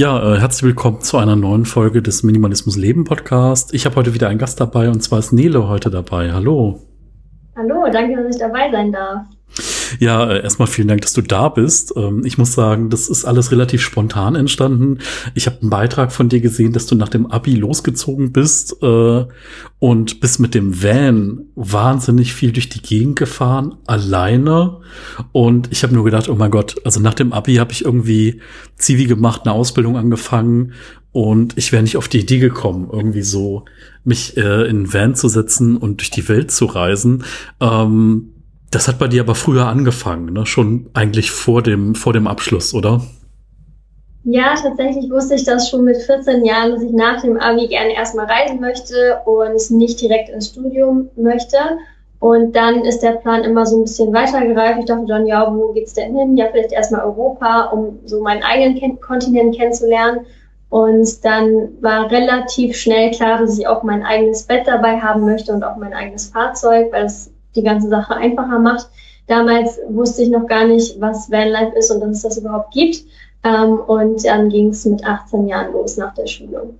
Ja, äh, herzlich willkommen zu einer neuen Folge des Minimalismus Leben Podcast. Ich habe heute wieder einen Gast dabei und zwar ist Nele heute dabei. Hallo. Hallo, danke, dass ich dabei sein darf. Ja, äh, erstmal vielen Dank, dass du da bist. Ähm, ich muss sagen, das ist alles relativ spontan entstanden. Ich habe einen Beitrag von dir gesehen, dass du nach dem Abi losgezogen bist äh, und bist mit dem Van wahnsinnig viel durch die Gegend gefahren, alleine. Und ich habe nur gedacht, oh mein Gott, also nach dem Abi habe ich irgendwie Zivi gemacht, eine Ausbildung angefangen und ich wäre nicht auf die Idee gekommen, irgendwie so mich äh, in einen Van zu setzen und durch die Welt zu reisen. Ähm, das hat bei dir aber früher angefangen, ne? schon eigentlich vor dem, vor dem Abschluss, oder? Ja, tatsächlich wusste ich das schon mit 14 Jahren, dass ich nach dem Abi gerne erstmal reisen möchte und nicht direkt ins Studium möchte. Und dann ist der Plan immer so ein bisschen weitergereift. Ich dachte dann, ja, wo geht's denn hin? Ja, vielleicht erstmal Europa, um so meinen eigenen Kontinent kennenzulernen. Und dann war relativ schnell klar, dass ich auch mein eigenes Bett dabei haben möchte und auch mein eigenes Fahrzeug, weil es die ganze Sache einfacher macht. Damals wusste ich noch gar nicht, was Vanlife ist und dass es das überhaupt gibt. Ähm, und dann ging es mit 18 Jahren los nach der Schule.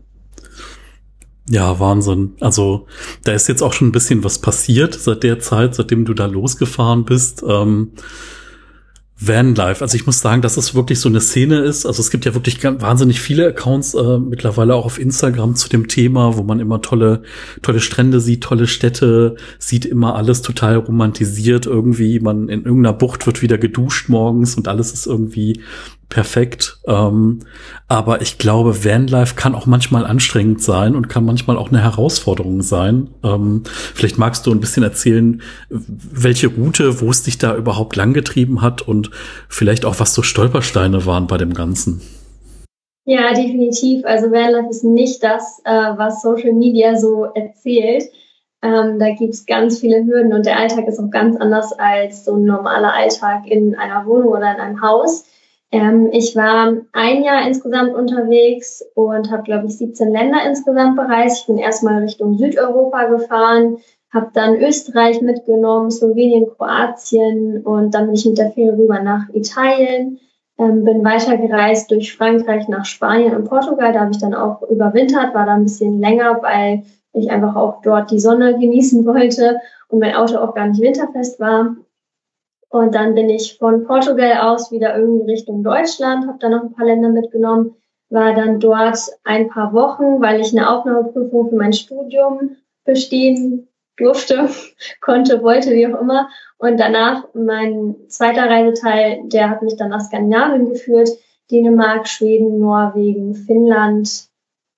Ja, Wahnsinn. Also da ist jetzt auch schon ein bisschen was passiert seit der Zeit, seitdem du da losgefahren bist. Ähm, Vanlife. Also ich muss sagen, dass es wirklich so eine Szene ist. Also es gibt ja wirklich wahnsinnig viele Accounts äh, mittlerweile auch auf Instagram zu dem Thema, wo man immer tolle, tolle Strände sieht, tolle Städte, sieht immer alles total romantisiert irgendwie. Man in irgendeiner Bucht wird wieder geduscht morgens und alles ist irgendwie perfekt. Ähm, aber ich glaube, Vanlife kann auch manchmal anstrengend sein und kann manchmal auch eine Herausforderung sein. Ähm, vielleicht magst du ein bisschen erzählen, welche Route, wo es dich da überhaupt langgetrieben hat und vielleicht auch, was so Stolpersteine waren bei dem Ganzen. Ja, definitiv. Also Vanlife ist nicht das, äh, was Social Media so erzählt. Ähm, da gibt's ganz viele Hürden und der Alltag ist auch ganz anders als so ein normaler Alltag in einer Wohnung oder in einem Haus. Ähm, ich war ein Jahr insgesamt unterwegs und habe, glaube ich, 17 Länder insgesamt bereist. Ich bin erstmal Richtung Südeuropa gefahren, habe dann Österreich mitgenommen, Slowenien, Kroatien und dann bin ich mit der Fähre rüber nach Italien. Ähm, bin weitergereist durch Frankreich nach Spanien und Portugal. Da habe ich dann auch überwintert, war da ein bisschen länger, weil ich einfach auch dort die Sonne genießen wollte und mein Auto auch gar nicht winterfest war. Und dann bin ich von Portugal aus wieder irgendwie Richtung Deutschland, habe dann noch ein paar Länder mitgenommen, war dann dort ein paar Wochen, weil ich eine Aufnahmeprüfung für mein Studium bestehen durfte, konnte, wollte, wie auch immer. Und danach mein zweiter Reiseteil, der hat mich dann nach Skandinavien geführt, Dänemark, Schweden, Norwegen, Finnland,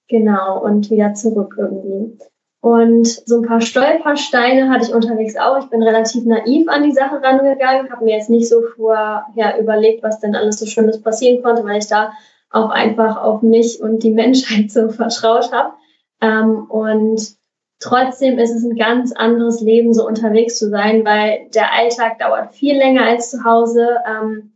genau, und wieder zurück irgendwie. Und so ein paar Stolpersteine hatte ich unterwegs auch. Ich bin relativ naiv an die Sache rangegangen, habe mir jetzt nicht so vorher überlegt, was denn alles so Schlimmes passieren konnte, weil ich da auch einfach auf mich und die Menschheit so vertraut habe. Ähm, und trotzdem ist es ein ganz anderes Leben, so unterwegs zu sein, weil der Alltag dauert viel länger als zu Hause. Ähm,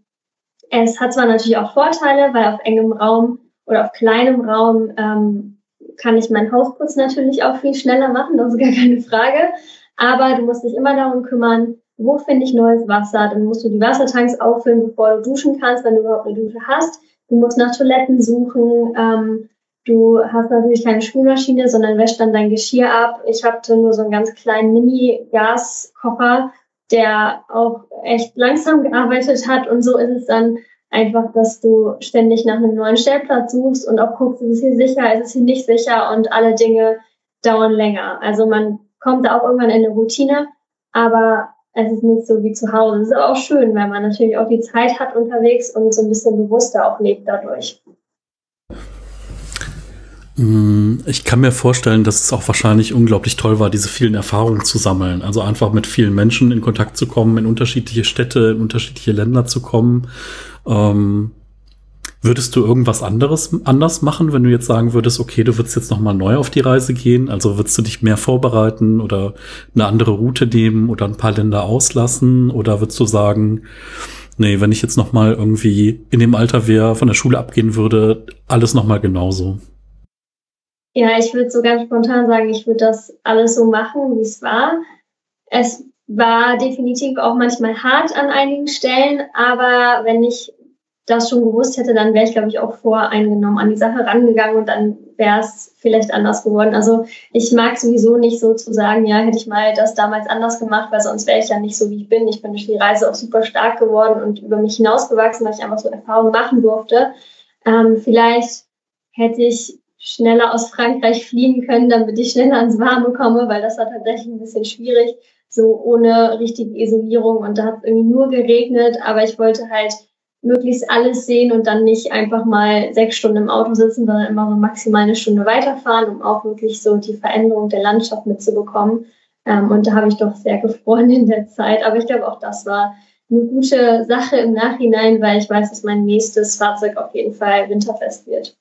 es hat zwar natürlich auch Vorteile, weil auf engem Raum oder auf kleinem Raum ähm, kann ich meinen Hausputz natürlich auch viel schneller machen, das ist gar keine Frage. Aber du musst dich immer darum kümmern, wo finde ich neues Wasser? Dann musst du die Wassertanks auffüllen, bevor du duschen kannst, wenn du überhaupt eine Dusche hast. Du musst nach Toiletten suchen. Ähm, du hast natürlich keine Spülmaschine, sondern wäscht dann dein Geschirr ab. Ich hatte nur so einen ganz kleinen Mini-Gaskocher, der auch echt langsam gearbeitet hat. Und so ist es dann einfach, dass du ständig nach einem neuen Stellplatz suchst und auch guckst, ist es hier sicher, ist es hier nicht sicher und alle Dinge dauern länger. Also man kommt da auch irgendwann in eine Routine, aber es ist nicht so wie zu Hause. Es ist aber auch schön, weil man natürlich auch die Zeit hat unterwegs und so ein bisschen bewusster auch lebt dadurch. Mm, ich kann mir vorstellen, dass es auch wahrscheinlich unglaublich toll war, diese vielen Erfahrungen zu sammeln. Also einfach mit vielen Menschen in Kontakt zu kommen, in unterschiedliche Städte, in unterschiedliche Länder zu kommen ähm, würdest du irgendwas anderes anders machen, wenn du jetzt sagen würdest, okay, du würdest jetzt nochmal neu auf die Reise gehen? Also würdest du dich mehr vorbereiten oder eine andere Route nehmen oder ein paar Länder auslassen? Oder würdest du sagen, nee, wenn ich jetzt nochmal irgendwie in dem Alter wäre, von der Schule abgehen würde, alles nochmal genauso? Ja, ich würde so ganz spontan sagen, ich würde das alles so machen, wie es war. Es war definitiv auch manchmal hart an einigen Stellen, aber wenn ich das schon gewusst hätte, dann wäre ich, glaube ich, auch voreingenommen an die Sache rangegangen und dann wäre es vielleicht anders geworden. Also ich mag sowieso nicht so zu sagen, ja, hätte ich mal das damals anders gemacht, weil sonst wäre ich ja nicht so, wie ich bin. Ich bin durch die Reise auch super stark geworden und über mich hinausgewachsen, weil ich einfach so Erfahrungen machen durfte. Ähm, vielleicht hätte ich schneller aus Frankreich fliehen können, damit ich schneller ans Warme komme, weil das war tatsächlich ein bisschen schwierig, so ohne richtige Isolierung. Und da hat es irgendwie nur geregnet, aber ich wollte halt möglichst alles sehen und dann nicht einfach mal sechs Stunden im Auto sitzen, sondern immer so maximal eine Stunde weiterfahren, um auch wirklich so die Veränderung der Landschaft mitzubekommen. Ähm, und da habe ich doch sehr gefroren in der Zeit. Aber ich glaube, auch das war eine gute Sache im Nachhinein, weil ich weiß, dass mein nächstes Fahrzeug auf jeden Fall winterfest wird.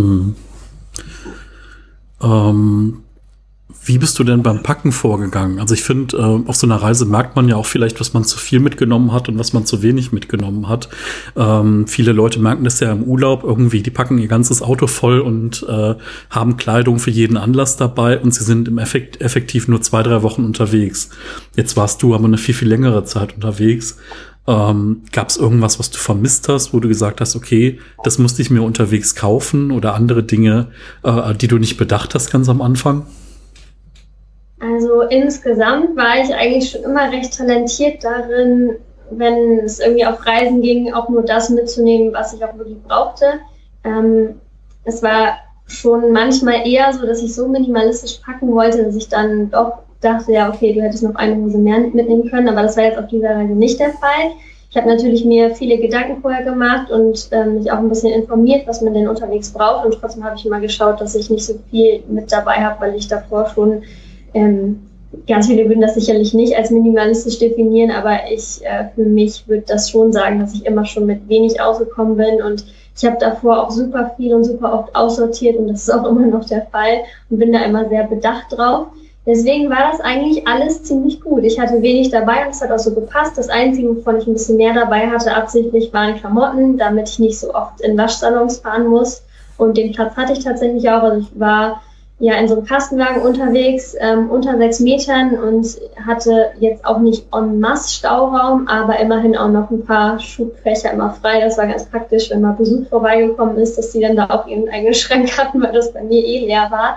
Mhm. Ähm, wie bist du denn beim Packen vorgegangen? Also ich finde, äh, auf so einer Reise merkt man ja auch vielleicht, was man zu viel mitgenommen hat und was man zu wenig mitgenommen hat. Ähm, viele Leute merken das ja im Urlaub irgendwie, die packen ihr ganzes Auto voll und äh, haben Kleidung für jeden Anlass dabei und sie sind im Effekt effektiv nur zwei, drei Wochen unterwegs. Jetzt warst du aber eine viel, viel längere Zeit unterwegs. Ähm, Gab es irgendwas, was du vermisst hast, wo du gesagt hast, okay, das musste ich mir unterwegs kaufen oder andere Dinge, äh, die du nicht bedacht hast ganz am Anfang? Also insgesamt war ich eigentlich schon immer recht talentiert darin, wenn es irgendwie auf Reisen ging, auch nur das mitzunehmen, was ich auch wirklich brauchte. Ähm, es war schon manchmal eher so, dass ich so minimalistisch packen wollte, dass ich dann doch dachte, ja, okay, du hättest noch eine Hose mehr mitnehmen können, aber das war jetzt auf dieser Reise nicht der Fall. Ich habe natürlich mir viele Gedanken vorher gemacht und ähm, mich auch ein bisschen informiert, was man denn unterwegs braucht. Und trotzdem habe ich immer geschaut, dass ich nicht so viel mit dabei habe, weil ich davor schon ähm, ganz viele würden das sicherlich nicht als minimalistisch definieren, aber ich äh, für mich würde das schon sagen, dass ich immer schon mit wenig ausgekommen bin und ich habe davor auch super viel und super oft aussortiert und das ist auch immer noch der Fall und bin da immer sehr bedacht drauf. Deswegen war das eigentlich alles ziemlich gut. Ich hatte wenig dabei und es hat auch so gepasst. Das Einzige, wovon ich ein bisschen mehr dabei hatte, absichtlich, waren Klamotten, damit ich nicht so oft in Waschsalons fahren muss. Und den Platz hatte ich tatsächlich auch. Also ich war ja in so einem Kastenwagen unterwegs, ähm, unter sechs Metern und hatte jetzt auch nicht en masse Stauraum, aber immerhin auch noch ein paar Schubfächer immer frei. Das war ganz praktisch, wenn mal Besuch vorbeigekommen ist, dass die dann da auch ihren eigenen Schrank hatten, weil das bei mir eh leer war.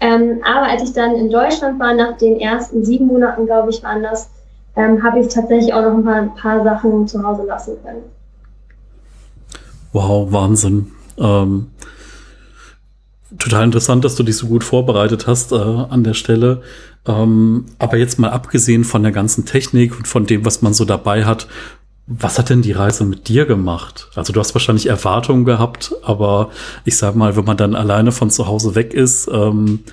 Ähm, aber als ich dann in Deutschland war, nach den ersten sieben Monaten, glaube ich, waren das, ähm, habe ich tatsächlich auch noch ein paar, ein paar Sachen zu Hause lassen können. Wow, Wahnsinn. Ähm total interessant, dass du dich so gut vorbereitet hast äh, an der Stelle. Ähm, aber jetzt mal abgesehen von der ganzen Technik und von dem, was man so dabei hat, was hat denn die Reise mit dir gemacht? Also du hast wahrscheinlich Erwartungen gehabt, aber ich sag mal, wenn man dann alleine von zu Hause weg ist, ähm,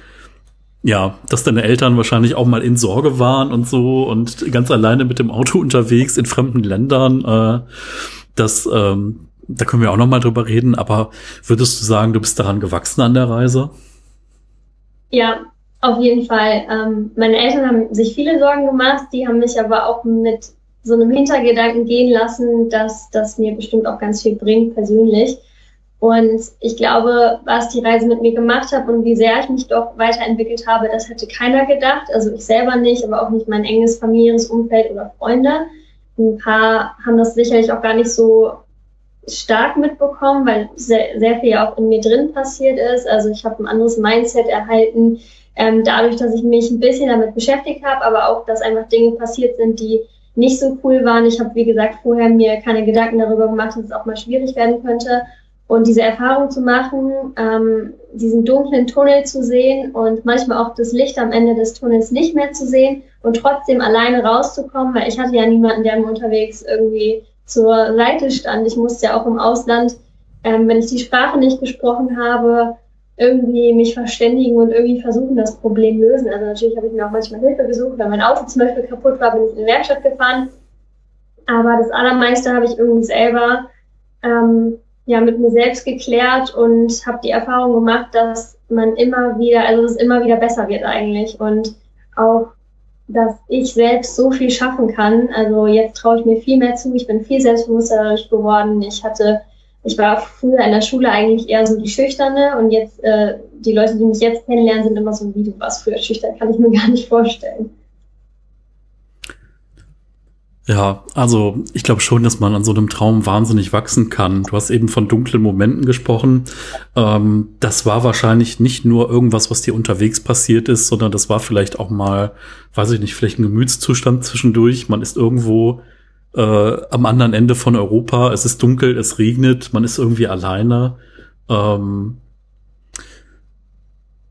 ja, dass deine Eltern wahrscheinlich auch mal in Sorge waren und so und ganz alleine mit dem Auto unterwegs in fremden Ländern, äh, das ähm, da können wir auch noch mal drüber reden, aber würdest du sagen, du bist daran gewachsen an der Reise? Ja, auf jeden Fall. Ähm, meine Eltern haben sich viele Sorgen gemacht, die haben mich aber auch mit so einem Hintergedanken gehen lassen, dass das mir bestimmt auch ganz viel bringt persönlich. Und ich glaube, was die Reise mit mir gemacht hat und wie sehr ich mich doch weiterentwickelt habe, das hätte keiner gedacht. Also ich selber nicht, aber auch nicht mein enges familiäres Umfeld oder Freunde. Ein paar haben das sicherlich auch gar nicht so stark mitbekommen, weil sehr, sehr viel auch in mir drin passiert ist. Also ich habe ein anderes Mindset erhalten, ähm, dadurch, dass ich mich ein bisschen damit beschäftigt habe, aber auch, dass einfach Dinge passiert sind, die nicht so cool waren. Ich habe, wie gesagt, vorher mir keine Gedanken darüber gemacht, dass es auch mal schwierig werden könnte. Und diese Erfahrung zu machen, ähm, diesen dunklen Tunnel zu sehen und manchmal auch das Licht am Ende des Tunnels nicht mehr zu sehen und trotzdem alleine rauszukommen, weil ich hatte ja niemanden, der mir unterwegs irgendwie zur Seite stand. Ich musste ja auch im Ausland, ähm, wenn ich die Sprache nicht gesprochen habe, irgendwie mich verständigen und irgendwie versuchen, das Problem lösen. Also natürlich habe ich mir auch manchmal Hilfe gesucht, wenn mein Auto zum Beispiel kaputt war, bin ich in die Werkstatt gefahren. Aber das Allermeiste habe ich irgendwie selber ähm, ja mit mir selbst geklärt und habe die Erfahrung gemacht, dass man immer wieder, also es immer wieder besser wird eigentlich und auch dass ich selbst so viel schaffen kann. Also jetzt traue ich mir viel mehr zu. Ich bin viel selbstbewusster geworden. Ich hatte, ich war früher in der Schule eigentlich eher so die Schüchterne und jetzt äh, die Leute, die mich jetzt kennenlernen, sind immer so wie du warst früher schüchtern. Kann ich mir gar nicht vorstellen. Ja, also ich glaube schon, dass man an so einem Traum wahnsinnig wachsen kann. Du hast eben von dunklen Momenten gesprochen. Ähm, das war wahrscheinlich nicht nur irgendwas, was dir unterwegs passiert ist, sondern das war vielleicht auch mal, weiß ich nicht, vielleicht ein Gemütszustand zwischendurch. Man ist irgendwo äh, am anderen Ende von Europa. Es ist dunkel, es regnet, man ist irgendwie alleine. Ähm,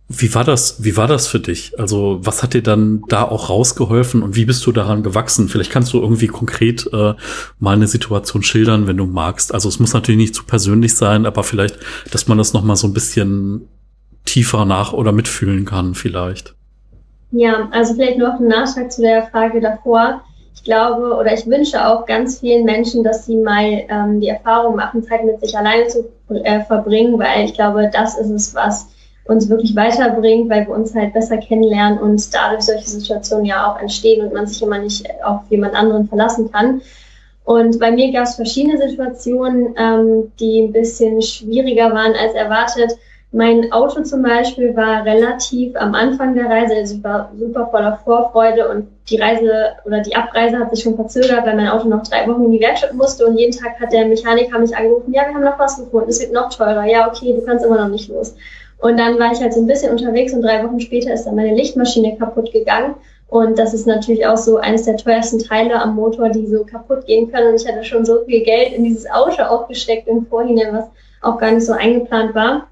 wie war das, wie war das für dich? Also, was hat dir dann da auch rausgeholfen und wie bist du daran gewachsen? Vielleicht kannst du irgendwie konkret äh, mal eine Situation schildern, wenn du magst. Also, es muss natürlich nicht zu persönlich sein, aber vielleicht, dass man das noch mal so ein bisschen tiefer nach oder mitfühlen kann, vielleicht. Ja, also vielleicht noch ein Nachtrag zu der Frage davor. Ich glaube oder ich wünsche auch ganz vielen Menschen, dass sie mal ähm, die Erfahrung machen, Zeit mit sich alleine zu äh, verbringen, weil ich glaube, das ist es, was uns wirklich weiterbringt, weil wir uns halt besser kennenlernen und dadurch solche Situationen ja auch entstehen und man sich immer nicht auf jemand anderen verlassen kann. Und bei mir gab es verschiedene Situationen, ähm, die ein bisschen schwieriger waren als erwartet. Mein Auto zum Beispiel war relativ am Anfang der Reise, also ich war super voller Vorfreude und die Reise oder die Abreise hat sich schon verzögert, weil mein Auto noch drei Wochen in die Werkstatt musste und jeden Tag hat der Mechaniker mich angerufen, ja, wir haben noch was gefunden, es wird noch teurer, ja, okay, du kannst immer noch nicht los. Und dann war ich halt so ein bisschen unterwegs und drei Wochen später ist dann meine Lichtmaschine kaputt gegangen. Und das ist natürlich auch so eines der teuersten Teile am Motor, die so kaputt gehen können. Und ich hatte schon so viel Geld in dieses Auto auch gesteckt im Vorhinein, was auch gar nicht so eingeplant war.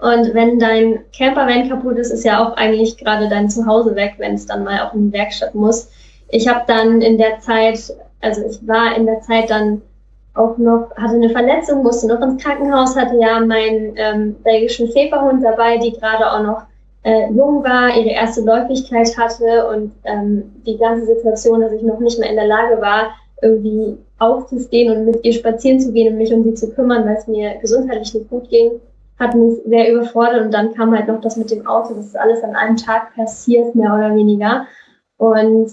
Und wenn dein Campervan kaputt ist, ist ja auch eigentlich gerade dein Zuhause weg, wenn es dann mal auch in die Werkstatt muss. Ich habe dann in der Zeit, also ich war in der Zeit dann auch noch, hatte eine Verletzung, musste noch ins Krankenhaus, hatte ja meinen ähm, belgischen Schäferhund dabei, die gerade auch noch äh, jung war, ihre erste Läufigkeit hatte und ähm, die ganze Situation, dass ich noch nicht mehr in der Lage war, irgendwie aufzustehen und mit ihr spazieren zu gehen und mich um sie zu kümmern, weil es mir gesundheitlich nicht gut ging, hat mich sehr überfordert und dann kam halt noch das mit dem Auto, das ist alles an einem Tag passiert, mehr oder weniger. Und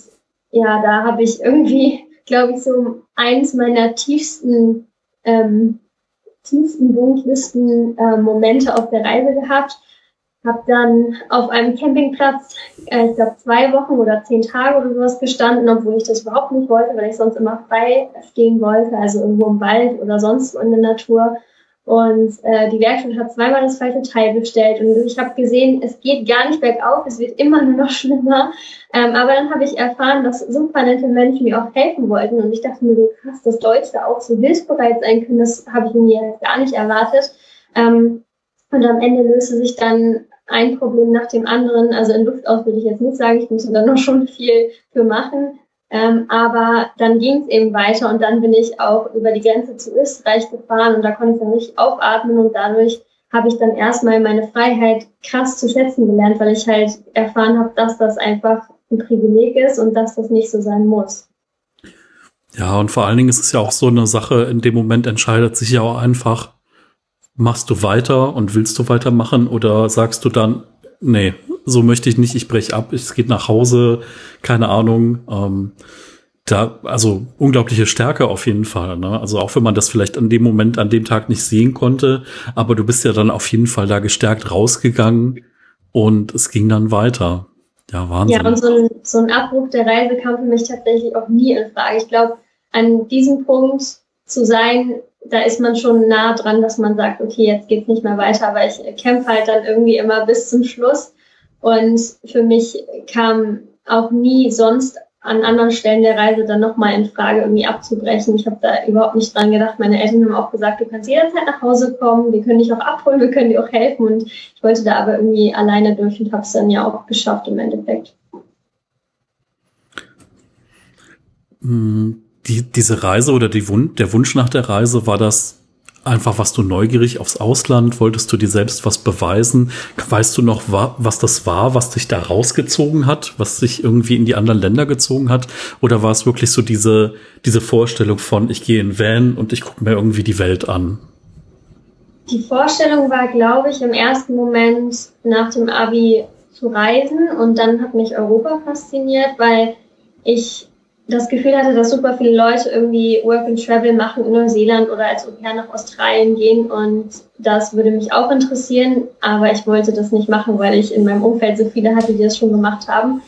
ja, da habe ich irgendwie glaube ich, so eins meiner tiefsten, ähm, tiefsten, dunkelsten äh, Momente auf der Reise gehabt. Habe dann auf einem Campingplatz, äh, ich glaube, zwei Wochen oder zehn Tage oder sowas gestanden, obwohl ich das überhaupt nicht wollte, weil ich sonst immer frei stehen wollte, also irgendwo im Wald oder sonst in der Natur. Und äh, die Werkstatt hat zweimal das falsche Teil bestellt. Und ich habe gesehen, es geht gar nicht bergauf, es wird immer nur noch schlimmer. Ähm, aber dann habe ich erfahren, dass super nette Menschen mir auch helfen wollten. Und ich dachte mir so krass, dass Deutsche auch so hilfsbereit sein können, das habe ich mir gar nicht erwartet. Ähm, und am Ende löste sich dann ein Problem nach dem anderen. Also in Luftaus würde ich jetzt nicht sagen, ich musste da noch schon viel für machen. Ähm, aber dann ging es eben weiter und dann bin ich auch über die Grenze zu Österreich gefahren und da konnte ich dann nicht aufatmen und dadurch habe ich dann erstmal meine Freiheit krass zu schätzen gelernt, weil ich halt erfahren habe, dass das einfach ein Privileg ist und dass das nicht so sein muss. Ja, und vor allen Dingen ist es ja auch so eine Sache, in dem Moment entscheidet sich ja auch einfach, machst du weiter und willst du weitermachen oder sagst du dann, nee, so möchte ich nicht, ich breche ab, es geht nach Hause, keine Ahnung. Ähm, da, also unglaubliche Stärke auf jeden Fall. Ne? Also auch wenn man das vielleicht an dem Moment, an dem Tag nicht sehen konnte, aber du bist ja dann auf jeden Fall da gestärkt rausgegangen und es ging dann weiter. Ja, Wahnsinn. Ja, und so ein, so ein Abbruch der Reise kam für mich tatsächlich auch nie in Frage. Ich glaube, an diesem Punkt zu sein, da ist man schon nah dran, dass man sagt, okay, jetzt geht's nicht mehr weiter, aber ich kämpfe halt dann irgendwie immer bis zum Schluss. Und für mich kam auch nie sonst an anderen Stellen der Reise dann nochmal in Frage, irgendwie abzubrechen. Ich habe da überhaupt nicht dran gedacht. Meine Eltern haben auch gesagt, du kannst jederzeit nach Hause kommen, wir können dich auch abholen, wir können dir auch helfen. Und ich wollte da aber irgendwie alleine durch und habe es dann ja auch geschafft im Endeffekt. Hm, die, diese Reise oder die der Wunsch nach der Reise, war das Einfach warst du neugierig aufs Ausland? Wolltest du dir selbst was beweisen? Weißt du noch, was das war, was dich da rausgezogen hat, was dich irgendwie in die anderen Länder gezogen hat? Oder war es wirklich so diese, diese Vorstellung von, ich gehe in Van und ich gucke mir irgendwie die Welt an? Die Vorstellung war, glaube ich, im ersten Moment nach dem Abi zu reisen und dann hat mich Europa fasziniert, weil ich das Gefühl hatte, dass super viele Leute irgendwie Work and Travel machen in Neuseeland oder als Au nach Australien gehen und das würde mich auch interessieren, aber ich wollte das nicht machen, weil ich in meinem Umfeld so viele hatte, die das schon gemacht haben.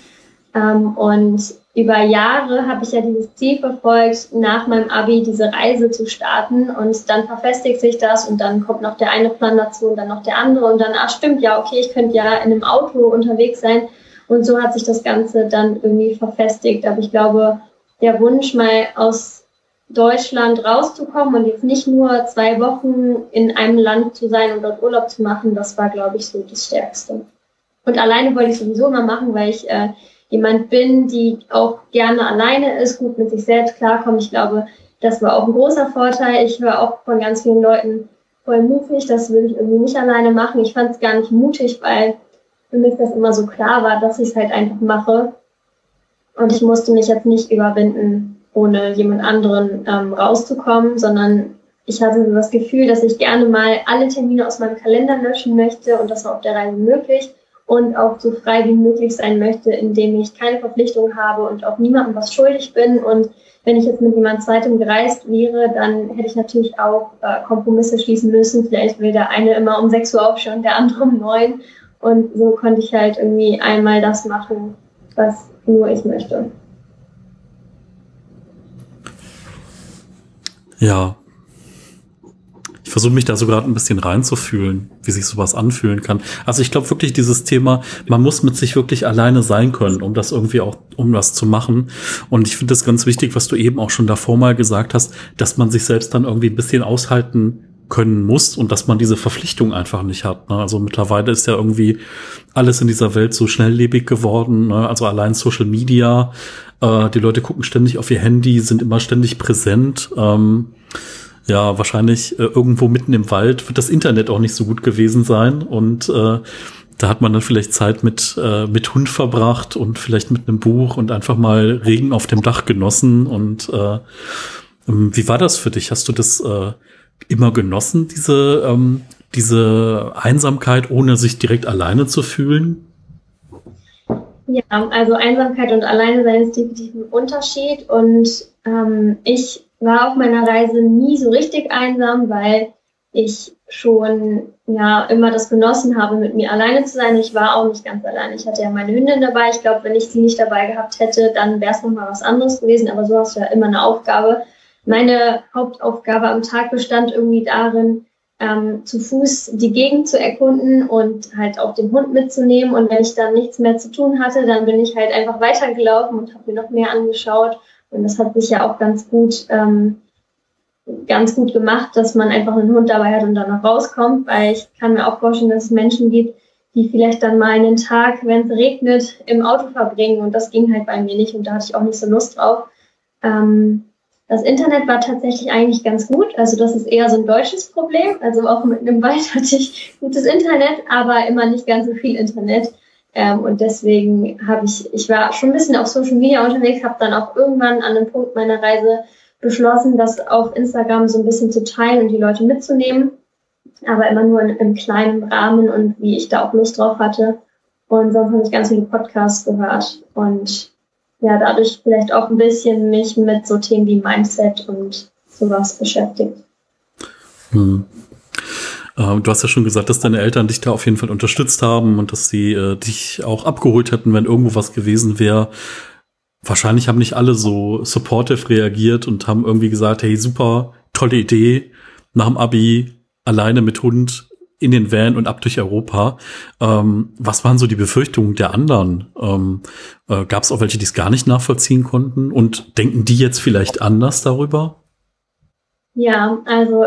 Ähm, und über Jahre habe ich ja dieses Ziel verfolgt, nach meinem Abi diese Reise zu starten und dann verfestigt sich das und dann kommt noch der eine Plan dazu und dann noch der andere und dann, ach stimmt, ja, okay, ich könnte ja in einem Auto unterwegs sein und so hat sich das Ganze dann irgendwie verfestigt. Aber ich glaube, der Wunsch mal aus Deutschland rauszukommen und jetzt nicht nur zwei Wochen in einem Land zu sein und dort Urlaub zu machen, das war, glaube ich, so das Stärkste. Und alleine wollte ich sowieso immer machen, weil ich äh, jemand bin, die auch gerne alleine ist, gut mit sich selbst klarkommt. Ich glaube, das war auch ein großer Vorteil. Ich höre auch von ganz vielen Leuten, voll mutig, das will ich irgendwie nicht alleine machen. Ich fand es gar nicht mutig, weil für mich das immer so klar war, dass ich es halt einfach mache. Und ich musste mich jetzt nicht überwinden, ohne jemand anderen ähm, rauszukommen, sondern ich hatte das Gefühl, dass ich gerne mal alle Termine aus meinem Kalender löschen möchte und das war auf der Reise möglich und auch so frei wie möglich sein möchte, indem ich keine Verpflichtung habe und auch niemandem was schuldig bin. Und wenn ich jetzt mit jemand zweitem gereist wäre, dann hätte ich natürlich auch äh, Kompromisse schließen müssen. Vielleicht will der eine immer um 6 Uhr aufstehen der andere um 9. Und so konnte ich halt irgendwie einmal das machen, was nur ich möchte. Ja, ich versuche mich da so gerade ein bisschen reinzufühlen, wie sich sowas anfühlen kann. Also ich glaube wirklich dieses Thema, man muss mit sich wirklich alleine sein können, um das irgendwie auch, um das zu machen. Und ich finde das ganz wichtig, was du eben auch schon davor mal gesagt hast, dass man sich selbst dann irgendwie ein bisschen aushalten können muss und dass man diese Verpflichtung einfach nicht hat. Ne? Also mittlerweile ist ja irgendwie alles in dieser Welt so schnelllebig geworden. Ne? Also allein Social Media, äh, die Leute gucken ständig auf ihr Handy, sind immer ständig präsent. Ähm, ja, wahrscheinlich äh, irgendwo mitten im Wald wird das Internet auch nicht so gut gewesen sein und äh, da hat man dann vielleicht Zeit mit, äh, mit Hund verbracht und vielleicht mit einem Buch und einfach mal Regen auf dem Dach genossen. Und äh, ähm, wie war das für dich? Hast du das äh, immer genossen, diese, ähm, diese Einsamkeit, ohne sich direkt alleine zu fühlen? Ja, also Einsamkeit und Alleine sein ist definitiv ein Unterschied. Und ähm, ich war auf meiner Reise nie so richtig einsam, weil ich schon ja immer das genossen habe, mit mir alleine zu sein. Ich war auch nicht ganz allein. Ich hatte ja meine Hündin dabei. Ich glaube, wenn ich sie nicht dabei gehabt hätte, dann wäre es nochmal was anderes gewesen. Aber so hast du ja immer eine Aufgabe. Meine Hauptaufgabe am Tag bestand irgendwie darin, ähm, zu Fuß die Gegend zu erkunden und halt auch den Hund mitzunehmen. Und wenn ich dann nichts mehr zu tun hatte, dann bin ich halt einfach weitergelaufen und habe mir noch mehr angeschaut und das hat sich ja auch ganz gut, ähm, ganz gut gemacht, dass man einfach einen Hund dabei hat und dann noch rauskommt, weil ich kann mir auch vorstellen, dass es Menschen gibt, die vielleicht dann mal einen Tag, wenn es regnet, im Auto verbringen und das ging halt bei mir nicht und da hatte ich auch nicht so Lust drauf. Ähm, das Internet war tatsächlich eigentlich ganz gut. Also das ist eher so ein deutsches Problem. Also auch mit einem Wald hatte ich gutes Internet, aber immer nicht ganz so viel Internet. Ähm, und deswegen habe ich, ich war schon ein bisschen auf Social Media unterwegs, habe dann auch irgendwann an einem Punkt meiner Reise beschlossen, das auf Instagram so ein bisschen zu teilen und die Leute mitzunehmen, aber immer nur in, im kleinen Rahmen und wie ich da auch Lust drauf hatte. Und sonst habe ich ganz viele Podcasts gehört und ja, dadurch vielleicht auch ein bisschen mich mit so Themen wie Mindset und sowas beschäftigt. Hm. Du hast ja schon gesagt, dass deine Eltern dich da auf jeden Fall unterstützt haben und dass sie äh, dich auch abgeholt hätten, wenn irgendwo was gewesen wäre. Wahrscheinlich haben nicht alle so supportive reagiert und haben irgendwie gesagt, hey, super, tolle Idee, nach dem Abi alleine mit Hund in den Van und ab durch Europa. Ähm, was waren so die Befürchtungen der anderen? Ähm, äh, Gab es auch welche, die es gar nicht nachvollziehen konnten? Und denken die jetzt vielleicht anders darüber? Ja, also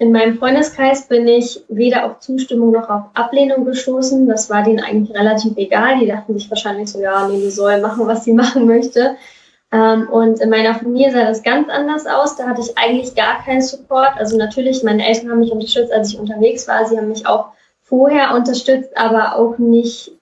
in meinem Freundeskreis bin ich weder auf Zustimmung noch auf Ablehnung gestoßen. Das war denen eigentlich relativ egal. Die dachten sich wahrscheinlich so, ja, nee, die soll machen, was sie machen möchte. Ähm, und in meiner Familie sah das ganz anders aus. Da hatte ich eigentlich gar keinen Support. Also natürlich, meine Eltern haben mich unterstützt, als ich unterwegs war. Sie haben mich auch vorher unterstützt, aber auch nicht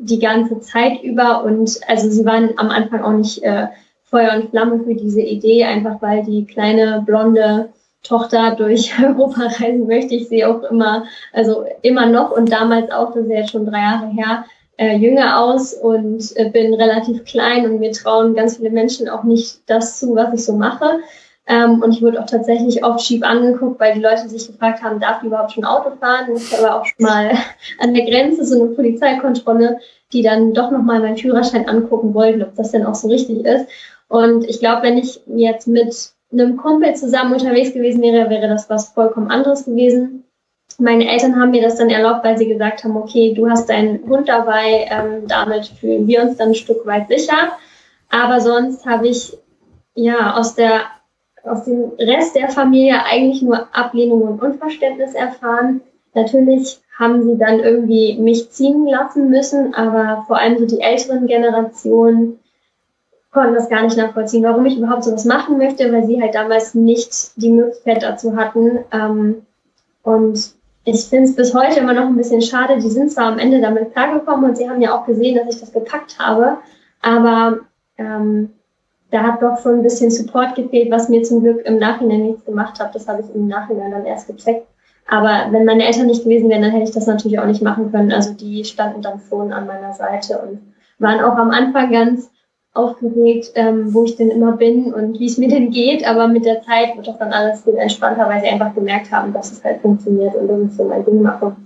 die ganze Zeit über. Und also sie waren am Anfang auch nicht äh, Feuer und Flamme für diese Idee, einfach weil die kleine blonde Tochter durch Europa reisen möchte. Ich sehe auch immer, also immer noch und damals auch, das ist ja jetzt schon drei Jahre her, äh, jünger aus und äh, bin relativ klein und mir trauen ganz viele Menschen auch nicht das zu, was ich so mache. Ähm, und ich wurde auch tatsächlich oft schief angeguckt, weil die Leute sich gefragt haben, darf ich überhaupt schon Auto fahren? Ich habe auch schon mal an der Grenze so eine Polizeikontrolle die dann doch nochmal meinen Führerschein angucken wollten, ob das denn auch so richtig ist. Und ich glaube, wenn ich jetzt mit einem Kumpel zusammen unterwegs gewesen wäre, wäre das was vollkommen anderes gewesen. Meine Eltern haben mir das dann erlaubt, weil sie gesagt haben, okay, du hast deinen Hund dabei, ähm, damit fühlen wir uns dann ein Stück weit sicher. Aber sonst habe ich ja aus der aus dem Rest der Familie eigentlich nur Ablehnung und Unverständnis erfahren. Natürlich haben sie dann irgendwie mich ziehen lassen müssen, aber vor allem so die älteren Generationen konnten das gar nicht nachvollziehen, warum ich überhaupt sowas machen möchte, weil sie halt damals nicht die Möglichkeit dazu hatten. Ähm, und ich finde es bis heute immer noch ein bisschen schade. Die sind zwar am Ende damit klargekommen und sie haben ja auch gesehen, dass ich das gepackt habe, aber ähm, da hat doch schon ein bisschen Support gefehlt, was mir zum Glück im Nachhinein nichts gemacht hat. Das habe ich im Nachhinein dann erst gecheckt. Aber wenn meine Eltern nicht gewesen wären, dann hätte ich das natürlich auch nicht machen können. Also die standen dann schon an meiner Seite und waren auch am Anfang ganz aufgeregt, ähm, wo ich denn immer bin und wie es mir denn geht. Aber mit der Zeit wird das dann alles viel entspannter, weil sie einfach gemerkt haben, dass es halt funktioniert und dass ich so mein Ding mache.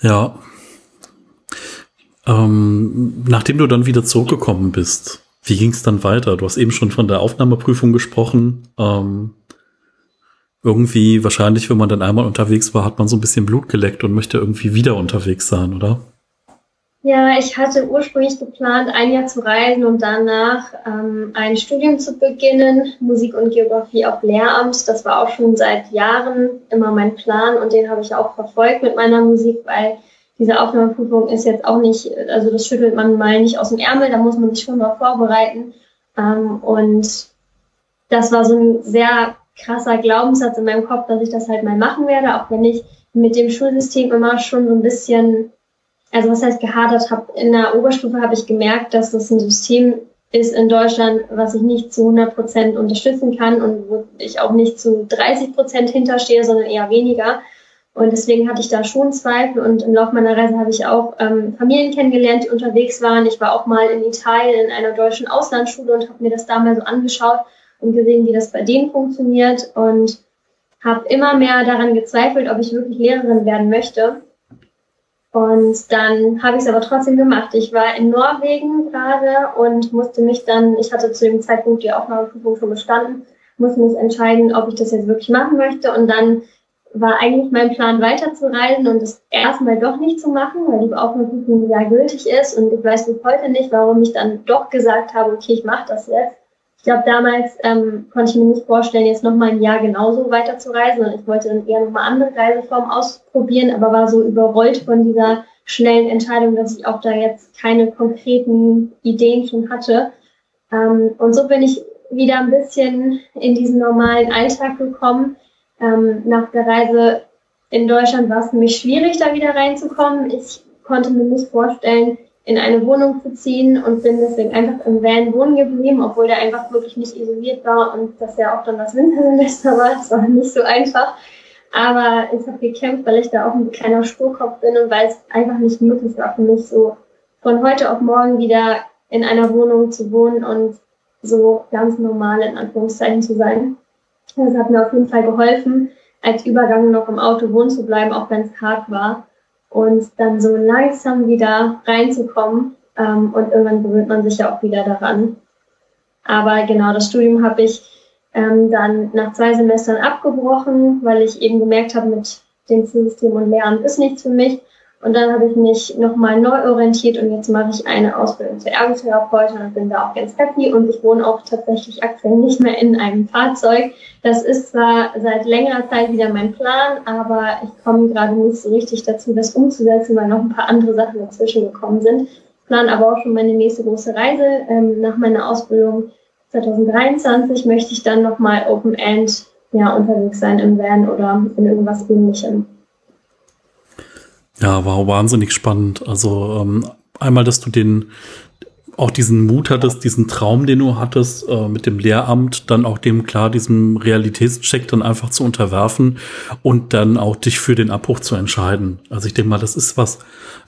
Ja. Ähm, nachdem du dann wieder zurückgekommen bist, wie ging es dann weiter? Du hast eben schon von der Aufnahmeprüfung gesprochen. Ähm, irgendwie, wahrscheinlich, wenn man dann einmal unterwegs war, hat man so ein bisschen Blut geleckt und möchte irgendwie wieder unterwegs sein, oder? Ja, ich hatte ursprünglich geplant, ein Jahr zu reisen und danach ähm, ein Studium zu beginnen, Musik und Geografie auf Lehramt. Das war auch schon seit Jahren immer mein Plan und den habe ich auch verfolgt mit meiner Musik, weil diese Aufnahmeprüfung ist jetzt auch nicht, also das schüttelt man mal nicht aus dem Ärmel, da muss man sich schon mal vorbereiten. Ähm, und das war so ein sehr krasser Glaubenssatz in meinem Kopf, dass ich das halt mal machen werde, auch wenn ich mit dem Schulsystem immer schon so ein bisschen also was heißt gehadert habe, in der Oberstufe habe ich gemerkt, dass das ein System ist in Deutschland, was ich nicht zu 100 Prozent unterstützen kann und wo ich auch nicht zu 30 Prozent hinterstehe, sondern eher weniger. Und deswegen hatte ich da schon Zweifel und im Laufe meiner Reise habe ich auch ähm, Familien kennengelernt, die unterwegs waren. Ich war auch mal in Italien in einer deutschen Auslandsschule und habe mir das da mal so angeschaut und gesehen, wie das bei denen funktioniert und habe immer mehr daran gezweifelt, ob ich wirklich Lehrerin werden möchte. Und dann habe ich es aber trotzdem gemacht. Ich war in Norwegen gerade und musste mich dann, ich hatte zu dem Zeitpunkt die Aufnahmeprüfung schon bestanden, musste mich entscheiden, ob ich das jetzt wirklich machen möchte. Und dann war eigentlich mein Plan, weiterzureisen und es erstmal doch nicht zu machen, weil die Aufnahmeprüfung ja gültig ist. Und ich weiß bis heute nicht, warum ich dann doch gesagt habe, okay, ich mache das jetzt. Ich glaube, damals ähm, konnte ich mir nicht vorstellen, jetzt noch mal ein Jahr genauso weiterzureisen. Ich wollte dann eher noch mal andere Reiseformen ausprobieren, aber war so überrollt von dieser schnellen Entscheidung, dass ich auch da jetzt keine konkreten Ideen schon hatte. Ähm, und so bin ich wieder ein bisschen in diesen normalen Alltag gekommen. Ähm, nach der Reise in Deutschland war es mich schwierig, da wieder reinzukommen. Ich konnte mir nicht vorstellen, in eine Wohnung zu ziehen und bin deswegen einfach im Van wohnen geblieben, obwohl der einfach wirklich nicht isoliert war und das ja auch dann das Wintersemester war. Das war nicht so einfach. Aber ich habe gekämpft, weil ich da auch ein kleiner Sturkopf bin und weil es einfach nicht möglich war für mich, so von heute auf morgen wieder in einer Wohnung zu wohnen und so ganz normal in Anführungszeichen zu sein. Das hat mir auf jeden Fall geholfen, als Übergang noch im Auto wohnen zu bleiben, auch wenn es hart war und dann so langsam wieder reinzukommen. Ähm, und irgendwann gewöhnt man sich ja auch wieder daran. Aber genau, das Studium habe ich ähm, dann nach zwei Semestern abgebrochen, weil ich eben gemerkt habe, mit dem Schulsystem und Lernen ist nichts für mich. Und dann habe ich mich nochmal neu orientiert und jetzt mache ich eine Ausbildung zur Ergotherapeutin und bin da auch ganz happy. Und ich wohne auch tatsächlich aktuell nicht mehr in einem Fahrzeug. Das ist zwar seit längerer Zeit wieder mein Plan, aber ich komme gerade nicht so richtig dazu, das umzusetzen, weil noch ein paar andere Sachen dazwischen gekommen sind. Ich plane aber auch schon meine nächste große Reise. Ähm, nach meiner Ausbildung 2023 möchte ich dann nochmal Open End ja, unterwegs sein im Van oder in irgendwas ähnlichem. Ja, war wahnsinnig spannend. Also ähm, einmal, dass du den auch diesen Mut hattest, diesen Traum, den du hattest, äh, mit dem Lehramt, dann auch dem klar diesem Realitätscheck dann einfach zu unterwerfen und dann auch dich für den Abbruch zu entscheiden. Also ich denke mal, das ist was,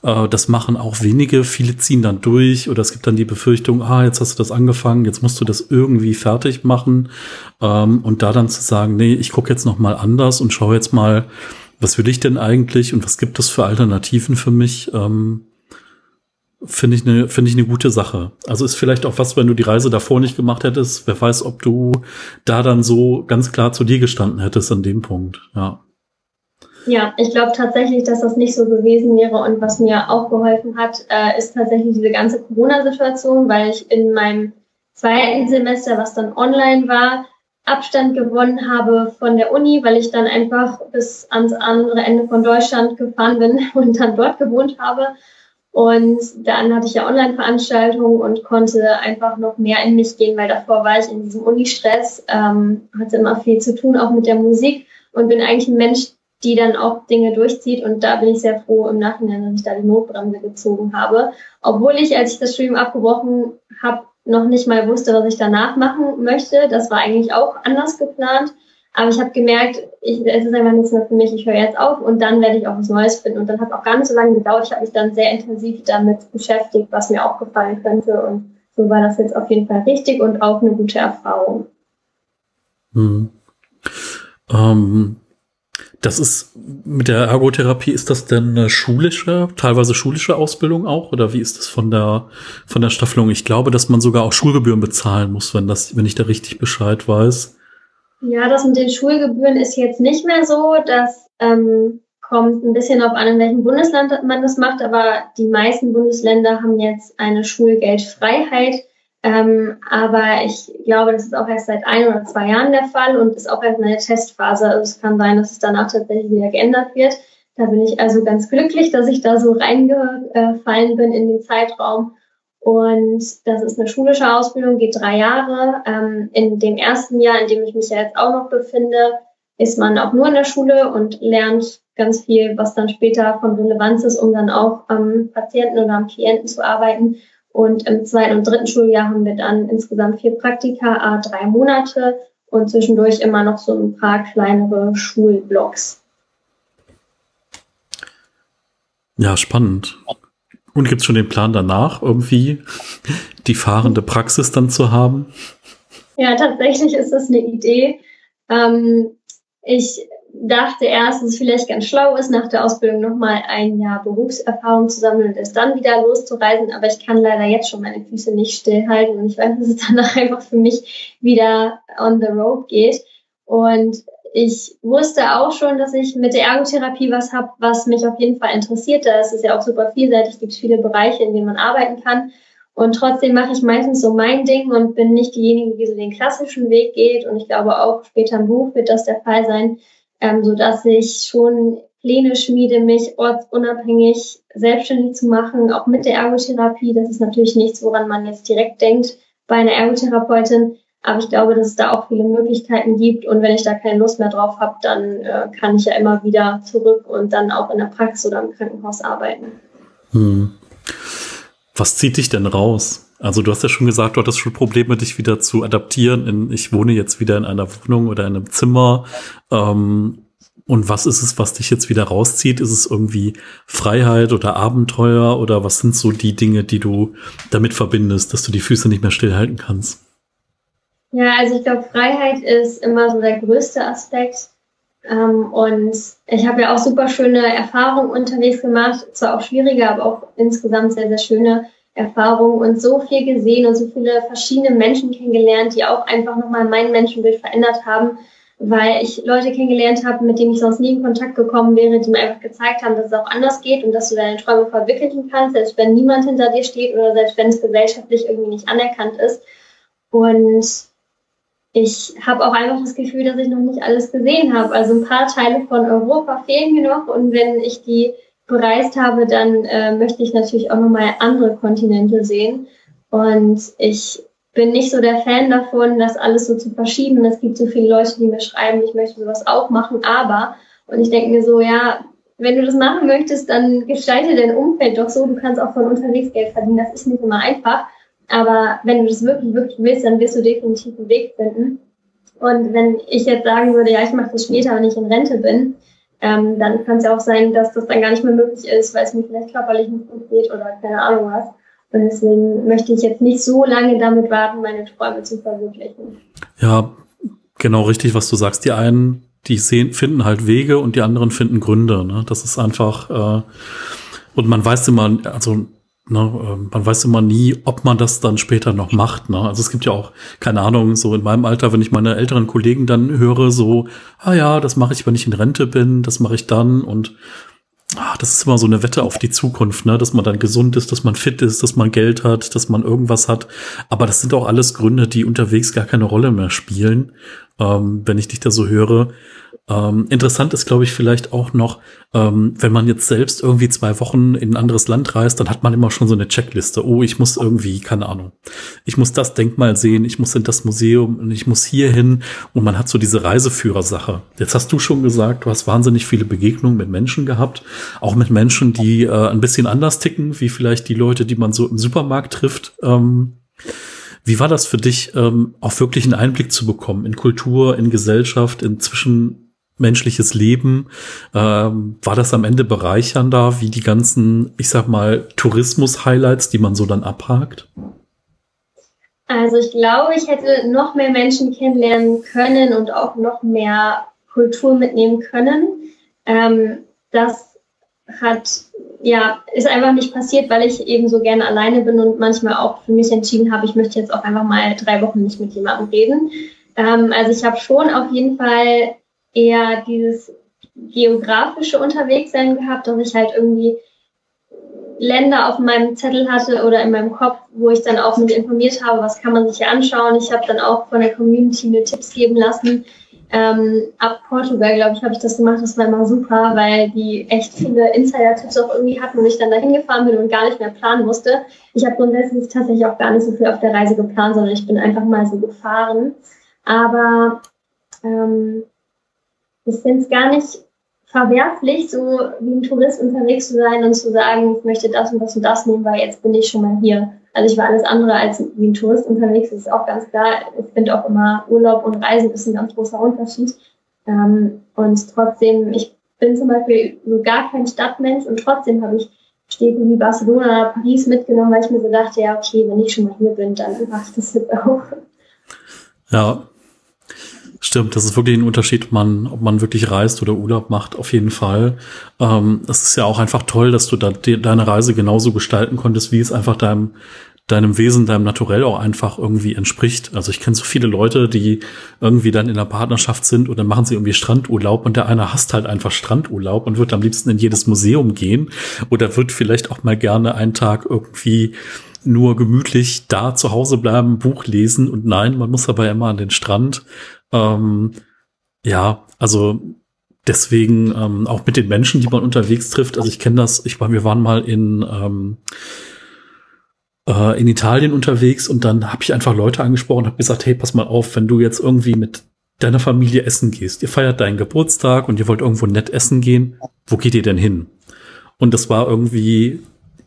äh, das machen auch wenige. Viele ziehen dann durch oder es gibt dann die Befürchtung, ah, jetzt hast du das angefangen, jetzt musst du das irgendwie fertig machen ähm, und da dann zu sagen, nee, ich gucke jetzt noch mal anders und schaue jetzt mal, Was würde ich denn eigentlich und was gibt es für Alternativen für mich? Ähm, Finde ich eine ich eine gute Sache. Also ist vielleicht auch was, wenn du die Reise davor nicht gemacht hättest. Wer weiß, ob du da dann so ganz klar zu dir gestanden hättest an dem Punkt. Ja. Ja, ich glaube tatsächlich, dass das nicht so gewesen wäre. Und was mir auch geholfen hat, äh, ist tatsächlich diese ganze Corona-Situation, weil ich in meinem zweiten Semester, was dann online war, Abstand gewonnen habe von der Uni, weil ich dann einfach bis ans andere Ende von Deutschland gefahren bin und dann dort gewohnt habe. Und dann hatte ich ja Online-Veranstaltungen und konnte einfach noch mehr in mich gehen, weil davor war ich in diesem Uni-Stress, ähm, hatte immer viel zu tun, auch mit der Musik und bin eigentlich ein Mensch, die dann auch Dinge durchzieht. Und da bin ich sehr froh im Nachhinein, dass ich da die Notbremse gezogen habe. Obwohl ich, als ich das Studium abgebrochen habe, noch nicht mal wusste, was ich danach machen möchte. Das war eigentlich auch anders geplant. Aber ich habe gemerkt, ich, es ist einfach nichts mehr für mich, ich höre jetzt auf und dann werde ich auch was Neues finden. Und dann hat auch gar nicht so lange gedauert. Ich habe mich dann sehr intensiv damit beschäftigt, was mir auch gefallen könnte. Und so war das jetzt auf jeden Fall richtig und auch eine gute Erfahrung. Hm. Ähm, das ist mit der Ergotherapie, ist das denn eine schulische, teilweise schulische Ausbildung auch? Oder wie ist das von der, von der Staffelung? Ich glaube, dass man sogar auch Schulgebühren bezahlen muss, wenn das, wenn ich da richtig Bescheid weiß. Ja, das mit den Schulgebühren ist jetzt nicht mehr so. Das ähm, kommt ein bisschen auf an, in welchem Bundesland man das macht, aber die meisten Bundesländer haben jetzt eine Schulgeldfreiheit. Ähm, aber ich glaube, das ist auch erst seit ein oder zwei Jahren der Fall und ist auch erst eine Testphase. Also es kann sein, dass es danach tatsächlich wieder geändert wird. Da bin ich also ganz glücklich, dass ich da so reingefallen bin in den Zeitraum. Und das ist eine schulische Ausbildung, geht drei Jahre. Ähm, in dem ersten Jahr, in dem ich mich ja jetzt auch noch befinde, ist man auch nur in der Schule und lernt ganz viel, was dann später von Relevanz ist, um dann auch am Patienten oder am Klienten zu arbeiten. Und im zweiten und dritten Schuljahr haben wir dann insgesamt vier Praktika, a drei Monate und zwischendurch immer noch so ein paar kleinere Schulblocks. Ja, spannend. Und gibt es schon den Plan danach, irgendwie die fahrende Praxis dann zu haben? Ja, tatsächlich ist das eine Idee. Ähm, ich dachte erst, dass es vielleicht ganz schlau ist, nach der Ausbildung nochmal ein Jahr Berufserfahrung zu sammeln und erst dann wieder loszureisen. Aber ich kann leider jetzt schon meine Füße nicht stillhalten und ich weiß, dass es danach einfach für mich wieder on the road geht. Und ich wusste auch schon, dass ich mit der Ergotherapie was habe, was mich auf jeden Fall interessiert. Da ist es ja auch super vielseitig, gibt viele Bereiche, in denen man arbeiten kann. Und trotzdem mache ich meistens so mein Ding und bin nicht diejenige, die so den klassischen Weg geht. Und ich glaube auch später im Beruf wird das der Fall sein, ähm, so dass ich schon Pläne schmiede, mich ortsunabhängig selbstständig zu machen, auch mit der Ergotherapie. Das ist natürlich nichts, woran man jetzt direkt denkt bei einer Ergotherapeutin. Aber ich glaube, dass es da auch viele Möglichkeiten gibt. Und wenn ich da keine Lust mehr drauf habe, dann äh, kann ich ja immer wieder zurück und dann auch in der Praxis oder im Krankenhaus arbeiten. Hm. Was zieht dich denn raus? Also du hast ja schon gesagt, du hattest schon Probleme, dich wieder zu adaptieren. In, ich wohne jetzt wieder in einer Wohnung oder in einem Zimmer. Ähm, und was ist es, was dich jetzt wieder rauszieht? Ist es irgendwie Freiheit oder Abenteuer oder was sind so die Dinge, die du damit verbindest, dass du die Füße nicht mehr stillhalten kannst? Ja, also ich glaube, Freiheit ist immer so der größte Aspekt. Ähm, und ich habe ja auch super schöne Erfahrungen unterwegs gemacht, zwar auch schwierige, aber auch insgesamt sehr, sehr schöne Erfahrungen und so viel gesehen und so viele verschiedene Menschen kennengelernt, die auch einfach nochmal mein Menschenbild verändert haben, weil ich Leute kennengelernt habe, mit denen ich sonst nie in Kontakt gekommen wäre, die mir einfach gezeigt haben, dass es auch anders geht und dass du deine Träume verwirklichen kannst, selbst wenn niemand hinter dir steht oder selbst wenn es gesellschaftlich irgendwie nicht anerkannt ist. Und ich habe auch einfach das Gefühl, dass ich noch nicht alles gesehen habe. Also ein paar Teile von Europa fehlen mir noch und wenn ich die bereist habe, dann äh, möchte ich natürlich auch nochmal andere Kontinente sehen. Und ich bin nicht so der Fan davon, das alles so zu verschieben. Es gibt so viele Leute, die mir schreiben, ich möchte sowas auch machen, aber, und ich denke mir so, ja, wenn du das machen möchtest, dann gestalte dein Umfeld doch so, du kannst auch von unterwegs Geld verdienen, das ist nicht immer einfach. Aber wenn du das wirklich, wirklich willst, dann wirst du definitiv einen Weg finden. Und wenn ich jetzt sagen würde, ja, ich mache das später, wenn ich in Rente bin, ähm, dann kann es ja auch sein, dass das dann gar nicht mehr möglich ist, weil es mir vielleicht körperlich nicht gut geht oder keine Ahnung was. Und deswegen möchte ich jetzt nicht so lange damit warten, meine Träume zu verwirklichen. Ja, genau richtig, was du sagst. Die einen die sehen, finden halt Wege und die anderen finden Gründe. Ne? Das ist einfach, äh, und man weiß immer, also Ne, ähm, man weiß immer nie, ob man das dann später noch macht. Ne? Also es gibt ja auch, keine Ahnung, so in meinem Alter, wenn ich meine älteren Kollegen dann höre, so, ah ja, das mache ich, wenn ich in Rente bin, das mache ich dann und ah, das ist immer so eine Wette auf die Zukunft, ne? dass man dann gesund ist, dass man fit ist, dass man Geld hat, dass man irgendwas hat. Aber das sind auch alles Gründe, die unterwegs gar keine Rolle mehr spielen, ähm, wenn ich dich da so höre. Ähm, interessant ist, glaube ich, vielleicht auch noch, ähm, wenn man jetzt selbst irgendwie zwei Wochen in ein anderes Land reist, dann hat man immer schon so eine Checkliste. Oh, ich muss irgendwie, keine Ahnung, ich muss das Denkmal sehen, ich muss in das Museum und ich muss hier hin und man hat so diese Reiseführersache. Jetzt hast du schon gesagt, du hast wahnsinnig viele Begegnungen mit Menschen gehabt, auch mit Menschen, die äh, ein bisschen anders ticken, wie vielleicht die Leute, die man so im Supermarkt trifft. Ähm, wie war das für dich, ähm, auch wirklich einen Einblick zu bekommen in Kultur, in Gesellschaft, in zwischen menschliches Leben. Ähm, war das am Ende bereichernder wie die ganzen, ich sag mal, Tourismus-Highlights, die man so dann abhakt? Also ich glaube, ich hätte noch mehr Menschen kennenlernen können und auch noch mehr Kultur mitnehmen können. Ähm, das hat, ja, ist einfach nicht passiert, weil ich eben so gerne alleine bin und manchmal auch für mich entschieden habe, ich möchte jetzt auch einfach mal drei Wochen nicht mit jemandem reden. Ähm, also ich habe schon auf jeden Fall eher dieses geografische Unterwegssein gehabt, dass ich halt irgendwie Länder auf meinem Zettel hatte oder in meinem Kopf, wo ich dann auch mich informiert habe, was kann man sich hier anschauen. Ich habe dann auch von der Community mir Tipps geben lassen. Ähm, ab Portugal, glaube ich, habe ich das gemacht. Das war immer super, weil die echt viele Insider-Tipps auch irgendwie hatten und ich dann dahin gefahren bin und gar nicht mehr planen musste. Ich habe grundsätzlich tatsächlich auch gar nicht so viel auf der Reise geplant, sondern ich bin einfach mal so gefahren. Aber ähm, ich finde es gar nicht verwerflich, so wie ein Tourist unterwegs zu sein und zu sagen, ich möchte das und das und das nehmen, weil jetzt bin ich schon mal hier. Also ich war alles andere als wie ein Tourist unterwegs, das ist auch ganz klar. Ich finde auch immer, Urlaub und Reisen ist ein ganz großer Unterschied. Ähm, und trotzdem, ich bin zum Beispiel so gar kein Stadtmensch und trotzdem habe ich Städte wie Barcelona Paris mitgenommen, weil ich mir so dachte, ja, okay, wenn ich schon mal hier bin, dann mache ich das jetzt auch. Ja, Stimmt, das ist wirklich ein Unterschied, ob man, ob man wirklich reist oder Urlaub macht, auf jeden Fall. Ähm, es ist ja auch einfach toll, dass du da de deine Reise genauso gestalten konntest, wie es einfach deinem, deinem Wesen, deinem Naturell auch einfach irgendwie entspricht. Also ich kenne so viele Leute, die irgendwie dann in der Partnerschaft sind und dann machen sie irgendwie Strandurlaub und der eine hasst halt einfach Strandurlaub und wird am liebsten in jedes Museum gehen oder wird vielleicht auch mal gerne einen Tag irgendwie nur gemütlich da zu Hause bleiben, Buch lesen und nein, man muss aber immer an den Strand ähm, ja, also deswegen ähm, auch mit den Menschen, die man unterwegs trifft. Also ich kenne das, ich war, wir waren mal in ähm, äh, in Italien unterwegs und dann habe ich einfach Leute angesprochen, habe gesagt, hey, pass mal auf, wenn du jetzt irgendwie mit deiner Familie essen gehst, ihr feiert deinen Geburtstag und ihr wollt irgendwo nett essen gehen, wo geht ihr denn hin? Und das war irgendwie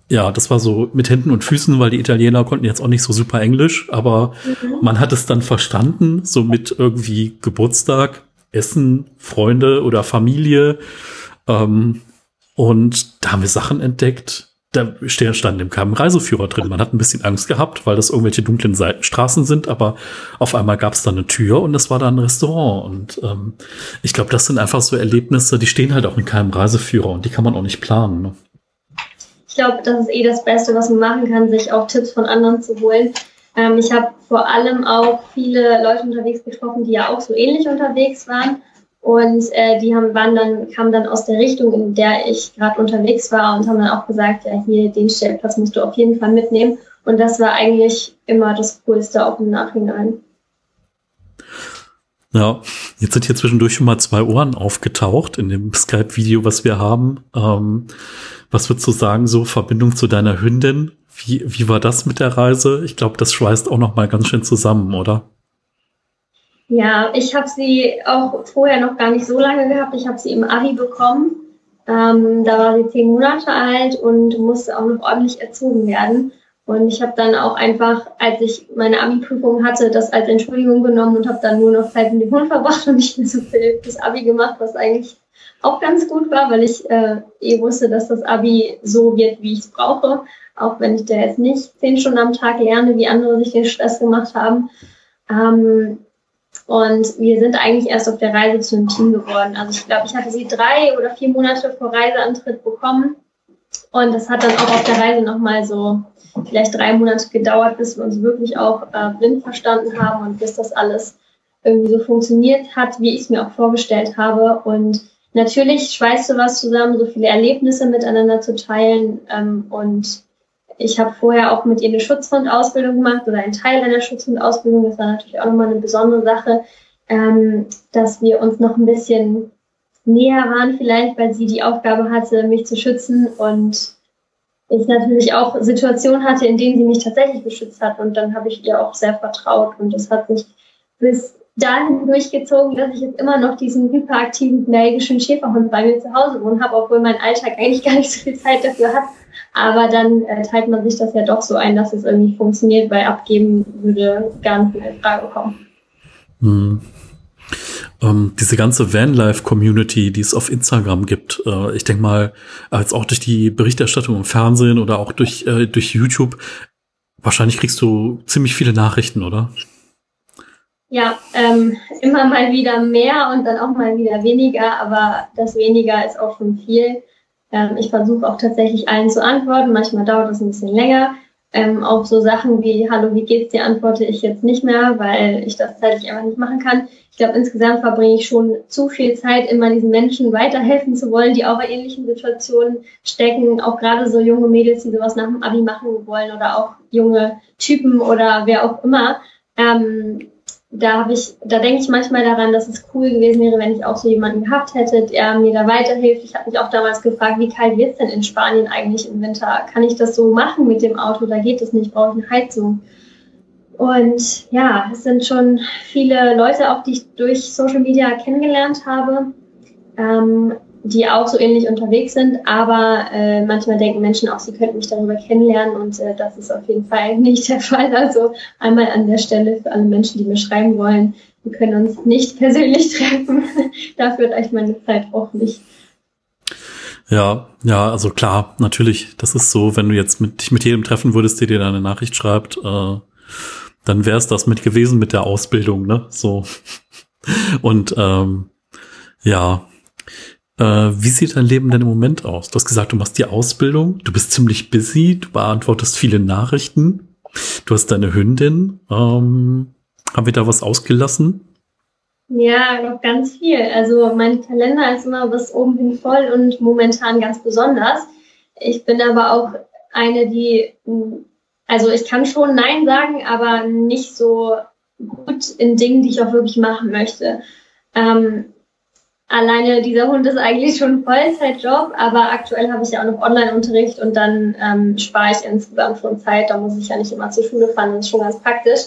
ja, das war so mit Händen und Füßen, weil die Italiener konnten jetzt auch nicht so super Englisch, aber mhm. man hat es dann verstanden, so mit irgendwie Geburtstag, Essen, Freunde oder Familie. Ähm, und da haben wir Sachen entdeckt. Da standen im keinem Reiseführer drin. Man hat ein bisschen Angst gehabt, weil das irgendwelche dunklen Seitenstraßen sind, aber auf einmal gab es da eine Tür und es war da ein Restaurant. Und ähm, ich glaube, das sind einfach so Erlebnisse, die stehen halt auch in keinem Reiseführer und die kann man auch nicht planen. Ne? Glaube, das ist eh das Beste, was man machen kann, sich auch Tipps von anderen zu holen. Ähm, ich habe vor allem auch viele Leute unterwegs getroffen, die ja auch so ähnlich unterwegs waren. Und äh, die haben, waren dann, kamen dann aus der Richtung, in der ich gerade unterwegs war und haben dann auch gesagt, ja, hier den Stellplatz musst du auf jeden Fall mitnehmen. Und das war eigentlich immer das Coolste auch im Nachhinein. Ja, jetzt sind hier zwischendurch schon mal zwei Ohren aufgetaucht in dem Skype-Video, was wir haben. Ähm, was würdest du sagen, so Verbindung zu deiner Hündin? Wie, wie war das mit der Reise? Ich glaube, das schweißt auch noch mal ganz schön zusammen, oder? Ja, ich habe sie auch vorher noch gar nicht so lange gehabt. Ich habe sie im Abi bekommen. Ähm, da war sie zehn Monate alt und musste auch noch ordentlich erzogen werden. Und ich habe dann auch einfach, als ich meine Abi-Prüfung hatte, das als Entschuldigung genommen und habe dann nur noch Zeit mit dem Hund verbracht und nicht mehr so viel fürs Abi gemacht, was eigentlich auch ganz gut war, weil ich äh, eh wusste, dass das Abi so wird, wie ich es brauche. Auch wenn ich da jetzt nicht zehn Stunden am Tag lerne, wie andere sich den Stress gemacht haben. Ähm, Und wir sind eigentlich erst auf der Reise zu einem Team geworden. Also ich glaube, ich hatte sie drei oder vier Monate vor Reiseantritt bekommen. Und das hat dann auch auf der Reise nochmal so vielleicht drei Monate gedauert, bis wir uns wirklich auch äh, blind verstanden haben und bis das alles irgendwie so funktioniert hat, wie ich es mir auch vorgestellt habe. Und natürlich schweißt du was zusammen, so viele Erlebnisse miteinander zu teilen. Ähm, und ich habe vorher auch mit ihr eine Schutzhundausbildung gemacht oder einen Teil einer Schutzhundausbildung. Das war natürlich auch nochmal eine besondere Sache, ähm, dass wir uns noch ein bisschen näher waren vielleicht, weil sie die Aufgabe hatte, mich zu schützen und ich natürlich auch Situationen hatte, in denen sie mich tatsächlich beschützt hat und dann habe ich ihr auch sehr vertraut und das hat sich bis dahin durchgezogen, dass ich jetzt immer noch diesen hyperaktiven belgischen Schäferhund bei mir zu Hause wohnen habe, obwohl mein Alltag eigentlich gar nicht so viel Zeit dafür hat. Aber dann äh, teilt man sich das ja doch so ein, dass es irgendwie funktioniert, weil abgeben würde gar nicht mehr in Frage kommen. Hm. Ähm, diese ganze Vanlife-Community, die es auf Instagram gibt, äh, ich denke mal, als auch durch die Berichterstattung im Fernsehen oder auch durch, äh, durch YouTube, wahrscheinlich kriegst du ziemlich viele Nachrichten, oder? Ja, ähm, immer mal wieder mehr und dann auch mal wieder weniger, aber das weniger ist auch schon viel. Ähm, ich versuche auch tatsächlich allen zu antworten. Manchmal dauert es ein bisschen länger. Ähm, auf so Sachen wie Hallo, wie geht's dir, antworte ich jetzt nicht mehr, weil ich das zeitlich einfach nicht machen kann. Ich glaube, insgesamt verbringe ich schon zu viel Zeit, immer diesen Menschen weiterhelfen zu wollen, die auch in ähnlichen Situationen stecken. Auch gerade so junge Mädels, die sowas nach dem Abi machen wollen oder auch junge Typen oder wer auch immer. Ähm, da habe ich, da denke ich manchmal daran, dass es cool gewesen wäre, wenn ich auch so jemanden gehabt hätte, der mir da weiterhilft. Ich habe mich auch damals gefragt, wie kalt wird es denn in Spanien eigentlich im Winter? Kann ich das so machen mit dem Auto? Da geht es nicht, brauche ich eine Heizung. Und ja, es sind schon viele Leute, auch die ich durch Social Media kennengelernt habe. Ähm, die auch so ähnlich unterwegs sind, aber äh, manchmal denken Menschen auch, sie könnten mich darüber kennenlernen und äh, das ist auf jeden Fall nicht der Fall. Also einmal an der Stelle für alle Menschen, die mir schreiben wollen, wir können uns nicht persönlich treffen. Dafür reicht meine Zeit auch nicht. Ja, ja, also klar, natürlich, das ist so, wenn du jetzt mit, dich mit jedem treffen würdest, der dir eine Nachricht schreibt, äh, dann wäre es das mit gewesen mit der Ausbildung, ne? So. Und ähm, ja, äh, wie sieht dein Leben denn im Moment aus? Du hast gesagt, du machst die Ausbildung, du bist ziemlich busy, du beantwortest viele Nachrichten, du hast deine Hündin. Ähm, haben wir da was ausgelassen? Ja, noch ganz viel. Also mein Kalender ist immer bis oben hin voll und momentan ganz besonders. Ich bin aber auch eine, die, also ich kann schon Nein sagen, aber nicht so gut in Dingen, die ich auch wirklich machen möchte. Ähm, alleine dieser Hund ist eigentlich schon Vollzeitjob, aber aktuell habe ich ja auch noch Online-Unterricht und dann ähm, spare ich insgesamt schon Zeit. Da muss ich ja nicht immer zur Schule fahren, das ist schon ganz praktisch.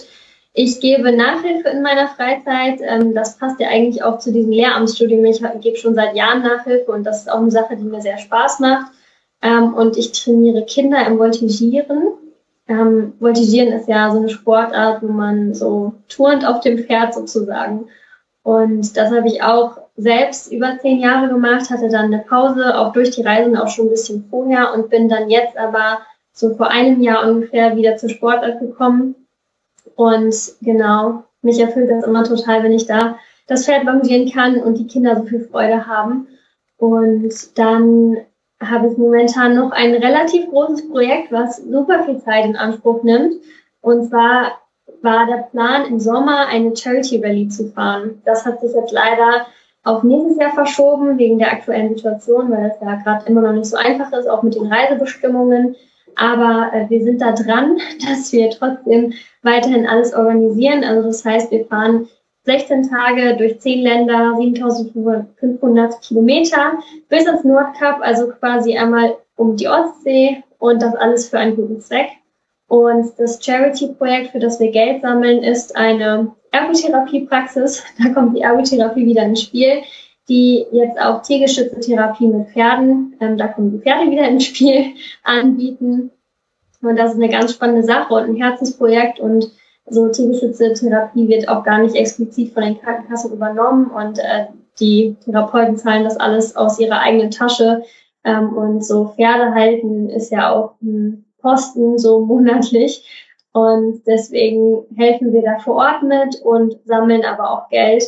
Ich gebe Nachhilfe in meiner Freizeit. Ähm, das passt ja eigentlich auch zu diesem Lehramtsstudium. Ich gebe schon seit Jahren Nachhilfe und das ist auch eine Sache, die mir sehr Spaß macht. Ähm, und ich trainiere Kinder im Voltigieren. Ähm, Voltigieren ist ja so eine Sportart, wo man so turnt auf dem Pferd sozusagen. Und das habe ich auch selbst über zehn Jahre gemacht, hatte dann eine Pause, auch durch die Reisen auch schon ein bisschen vorher und bin dann jetzt aber so vor einem Jahr ungefähr wieder zur Sportart gekommen. Und genau, mich erfüllt das immer total, wenn ich da das Pferd longieren kann und die Kinder so viel Freude haben. Und dann habe ich momentan noch ein relativ großes Projekt, was super viel Zeit in Anspruch nimmt. Und zwar war der Plan, im Sommer eine Charity Rally zu fahren. Das hat sich jetzt leider auf nächstes Jahr verschoben, wegen der aktuellen Situation, weil es ja gerade immer noch nicht so einfach ist, auch mit den Reisebestimmungen. Aber äh, wir sind da dran, dass wir trotzdem weiterhin alles organisieren. Also das heißt, wir fahren 16 Tage durch 10 Länder, 7500 Kilometer bis ins Nordkap, also quasi einmal um die Ostsee und das alles für einen guten Zweck. Und das Charity-Projekt, für das wir Geld sammeln, ist eine Ergotherapiepraxis. Da kommt die Ergotherapie wieder ins Spiel, die jetzt auch tiergestützte Therapie mit Pferden, ähm, da kommen die Pferde wieder ins Spiel, anbieten. Und das ist eine ganz spannende Sache und ein Herzensprojekt. Und so tiergestützte Therapie wird auch gar nicht explizit von den Krankenkassen übernommen. Und äh, die Therapeuten zahlen das alles aus ihrer eigenen Tasche. Ähm, und so Pferde halten ist ja auch ein Posten so monatlich. Und deswegen helfen wir da vor Ort mit und sammeln aber auch Geld,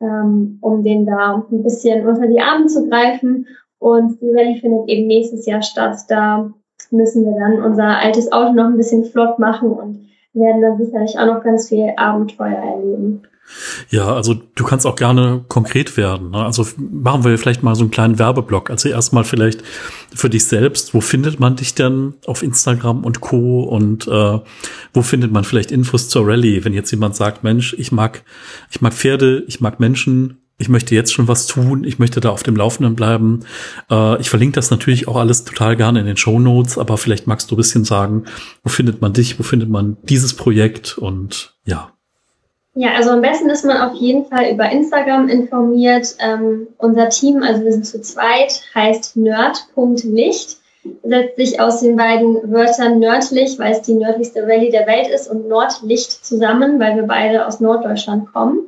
ähm, um den da ein bisschen unter die Arme zu greifen. Und die Rallye findet eben nächstes Jahr statt. Da müssen wir dann unser altes Auto noch ein bisschen flott machen und werden dann sicherlich auch noch ganz viel Abenteuer erleben. Ja, also du kannst auch gerne konkret werden. Ne? Also machen wir vielleicht mal so einen kleinen Werbeblock. Also erstmal vielleicht für dich selbst. Wo findet man dich denn auf Instagram und Co. Und äh, wo findet man vielleicht Infos zur Rallye, wenn jetzt jemand sagt, Mensch, ich mag, ich mag Pferde, ich mag Menschen, ich möchte jetzt schon was tun, ich möchte da auf dem Laufenden bleiben. Äh, ich verlinke das natürlich auch alles total gerne in den Show Notes, aber vielleicht magst du ein bisschen sagen, wo findet man dich, wo findet man dieses Projekt und ja. Ja, also am besten ist man auf jeden Fall über Instagram informiert. Ähm, unser Team, also wir sind zu zweit, heißt nerd.licht. Setzt sich aus den beiden Wörtern nördlich, weil es die nördlichste Rallye der Welt ist, und Nordlicht zusammen, weil wir beide aus Norddeutschland kommen.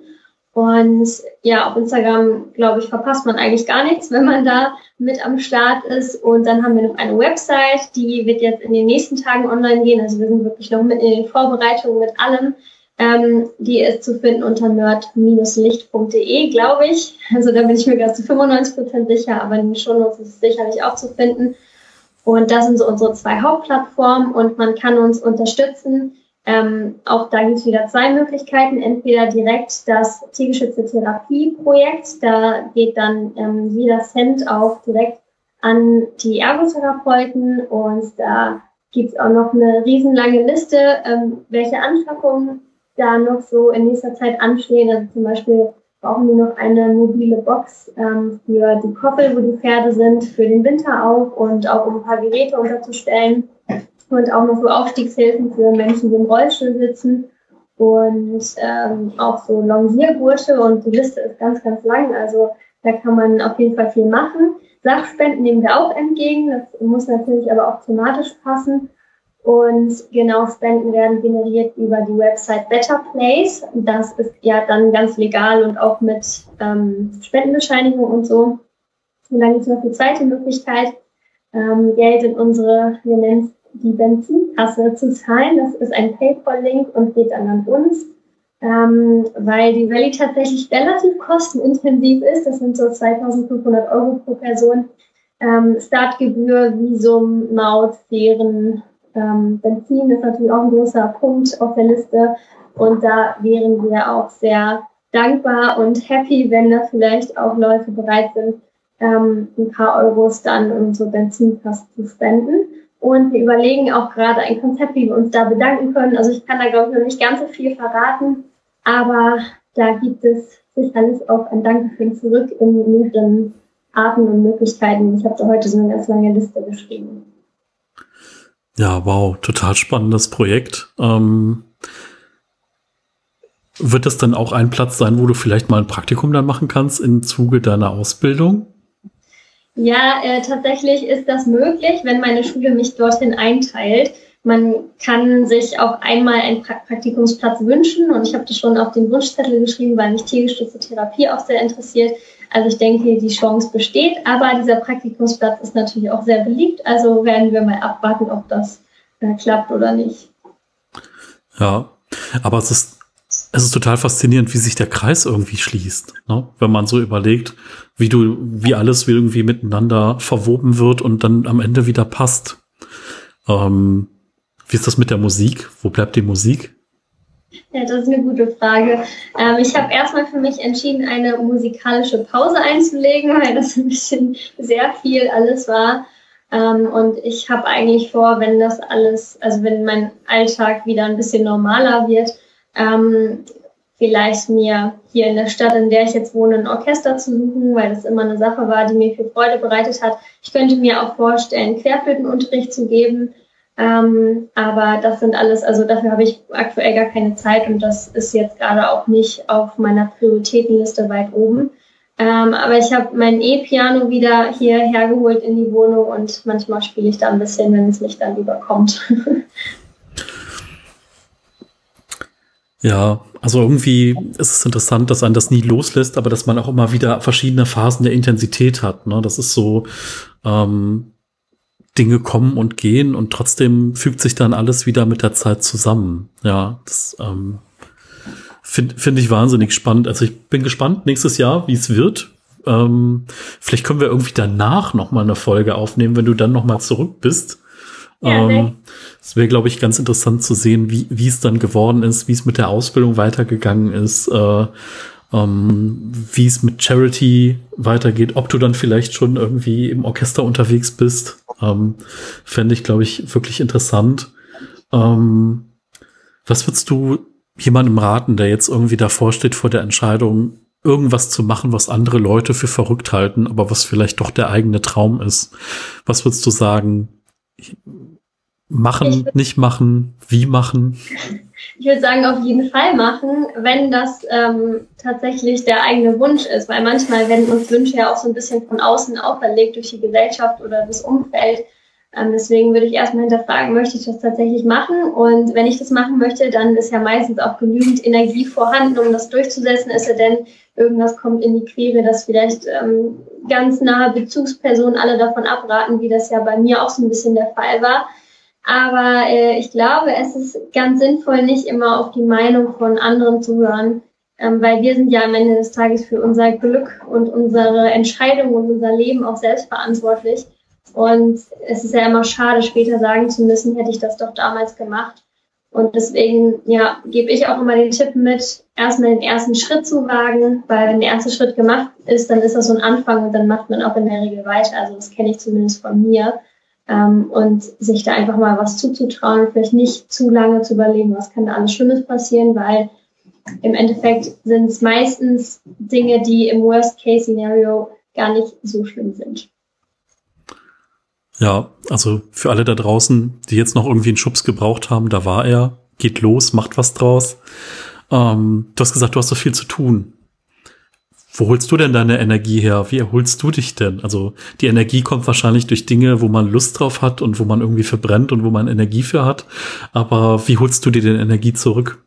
Und ja, auf Instagram, glaube ich, verpasst man eigentlich gar nichts, wenn man da mit am Start ist. Und dann haben wir noch eine Website, die wird jetzt in den nächsten Tagen online gehen. Also wir sind wirklich noch mit in den Vorbereitungen mit allem. Ähm, die ist zu finden unter nerd-licht.de, glaube ich. Also da bin ich mir gerade zu 95 Prozent sicher, aber in den Shownotes ist es sicherlich auch zu finden. Und das sind so unsere zwei Hauptplattformen und man kann uns unterstützen. Ähm, auch da gibt es wieder zwei Möglichkeiten. Entweder direkt das Tiergeschütze Therapie-Projekt. Da geht dann ähm, jeder Cent auch direkt an die Ergotherapeuten und da gibt es auch noch eine riesenlange Liste, ähm, welche Anschaffungen da noch so in nächster Zeit anstehen. Also zum Beispiel brauchen wir noch eine mobile Box ähm, für die Koppel, wo die Pferde sind, für den Winter auch und auch um ein paar Geräte unterzustellen und auch noch so Aufstiegshilfen für Menschen, die im Rollstuhl sitzen und ähm, auch so Longiergurte und die Liste ist ganz, ganz lang. Also da kann man auf jeden Fall viel machen. Sachspenden nehmen wir auch entgegen. Das muss natürlich aber auch thematisch passen. Und genau Spenden werden generiert über die Website Better Place. Das ist ja dann ganz legal und auch mit ähm, Spendenbescheinigung und so. Und dann gibt es noch die zweite Möglichkeit, ähm, Geld in unsere, wir nennen es die Benzinkasse zu zahlen. Das ist ein PayPal-Link und geht dann an uns. Ähm, weil die Rallye tatsächlich relativ kostenintensiv ist. Das sind so 2500 Euro pro Person. Ähm, Startgebühr, Visum, Maut, Fähren, ähm, Benzin ist natürlich auch ein großer Punkt auf der Liste und da wären wir auch sehr dankbar und happy, wenn da vielleicht auch Leute bereit sind, ähm, ein paar Euros dann in unsere Benzinkasse zu spenden. Und wir überlegen auch gerade ein Konzept, wie wir uns da bedanken können. Also ich kann da, glaube ich, noch nicht ganz so viel verraten, aber da gibt es sicherlich auch ein Dankeschön zurück in mehreren Arten und Möglichkeiten. Ich habe da heute so eine ganz lange Liste geschrieben. Ja, wow, total spannendes Projekt. Ähm, wird das dann auch ein Platz sein, wo du vielleicht mal ein Praktikum dann machen kannst im Zuge deiner Ausbildung? Ja, äh, tatsächlich ist das möglich, wenn meine Schule mich dorthin einteilt. Man kann sich auch einmal einen pra Praktikumsplatz wünschen und ich habe das schon auf den Wunschzettel geschrieben, weil mich tiergestützte Therapie auch sehr interessiert. Also ich denke, die Chance besteht, aber dieser Praktikumsplatz ist natürlich auch sehr beliebt. Also werden wir mal abwarten, ob das äh, klappt oder nicht. Ja, aber es ist, es ist total faszinierend, wie sich der Kreis irgendwie schließt, ne? wenn man so überlegt, wie du, wie alles irgendwie miteinander verwoben wird und dann am Ende wieder passt. Ähm, wie ist das mit der Musik? Wo bleibt die Musik? Ja, das ist eine gute Frage. Ähm, ich habe erstmal für mich entschieden, eine musikalische Pause einzulegen, weil das ein bisschen sehr viel alles war. Ähm, und ich habe eigentlich vor, wenn das alles, also wenn mein Alltag wieder ein bisschen normaler wird, ähm, vielleicht mir hier in der Stadt, in der ich jetzt wohne, ein Orchester zu suchen, weil das immer eine Sache war, die mir viel Freude bereitet hat. Ich könnte mir auch vorstellen, Querflötenunterricht zu geben ähm, aber das sind alles, also dafür habe ich aktuell gar keine Zeit und das ist jetzt gerade auch nicht auf meiner Prioritätenliste weit oben. Ähm, aber ich habe mein E-Piano wieder hierher geholt in die Wohnung und manchmal spiele ich da ein bisschen, wenn es mich dann überkommt. ja, also irgendwie ist es interessant, dass einen das nie loslässt, aber dass man auch immer wieder verschiedene Phasen der Intensität hat. Ne? Das ist so, ähm, Dinge kommen und gehen und trotzdem fügt sich dann alles wieder mit der Zeit zusammen. Ja, das ähm, finde find ich wahnsinnig spannend. Also ich bin gespannt nächstes Jahr, wie es wird. Ähm, vielleicht können wir irgendwie danach noch mal eine Folge aufnehmen, wenn du dann noch mal zurück bist. Ja, ähm, es wäre, glaube ich, ganz interessant zu sehen, wie, es dann geworden ist, wie es mit der Ausbildung weitergegangen ist, äh, ähm, wie es mit Charity weitergeht, ob du dann vielleicht schon irgendwie im Orchester unterwegs bist. Ähm, Fände ich, glaube ich, wirklich interessant. Ähm, was würdest du jemandem raten, der jetzt irgendwie davor steht vor der Entscheidung, irgendwas zu machen, was andere Leute für verrückt halten, aber was vielleicht doch der eigene Traum ist? Was würdest du sagen? Machen, nicht machen, wie machen? Ich würde sagen, auf jeden Fall machen, wenn das ähm, tatsächlich der eigene Wunsch ist, weil manchmal werden uns Wünsche ja auch so ein bisschen von außen auferlegt durch die Gesellschaft oder das Umfeld. Ähm, deswegen würde ich erstmal hinterfragen, möchte ich das tatsächlich machen? Und wenn ich das machen möchte, dann ist ja meistens auch genügend Energie vorhanden, um das durchzusetzen, ist ja denn irgendwas kommt in die Quere, dass vielleicht ähm, ganz nahe Bezugspersonen alle davon abraten, wie das ja bei mir auch so ein bisschen der Fall war. Aber äh, ich glaube, es ist ganz sinnvoll, nicht immer auf die Meinung von anderen zu hören, ähm, weil wir sind ja am Ende des Tages für unser Glück und unsere Entscheidungen und unser Leben auch selbst verantwortlich. Und es ist ja immer schade, später sagen zu müssen, hätte ich das doch damals gemacht. Und deswegen, ja, gebe ich auch immer den Tipp mit, erstmal den ersten Schritt zu wagen, weil wenn der erste Schritt gemacht ist, dann ist das so ein Anfang und dann macht man auch in der Regel weiter. Also das kenne ich zumindest von mir ähm, und sich da einfach mal was zuzutrauen, vielleicht nicht zu lange zu überlegen, was kann da alles Schlimmes passieren, weil im Endeffekt sind es meistens Dinge, die im Worst-Case-Szenario gar nicht so schlimm sind. Ja, also für alle da draußen, die jetzt noch irgendwie einen Schubs gebraucht haben, da war er, geht los, macht was draus. Ähm, du hast gesagt, du hast so viel zu tun. Wo holst du denn deine Energie her? Wie erholst du dich denn? Also die Energie kommt wahrscheinlich durch Dinge, wo man Lust drauf hat und wo man irgendwie verbrennt und wo man Energie für hat. Aber wie holst du dir denn Energie zurück?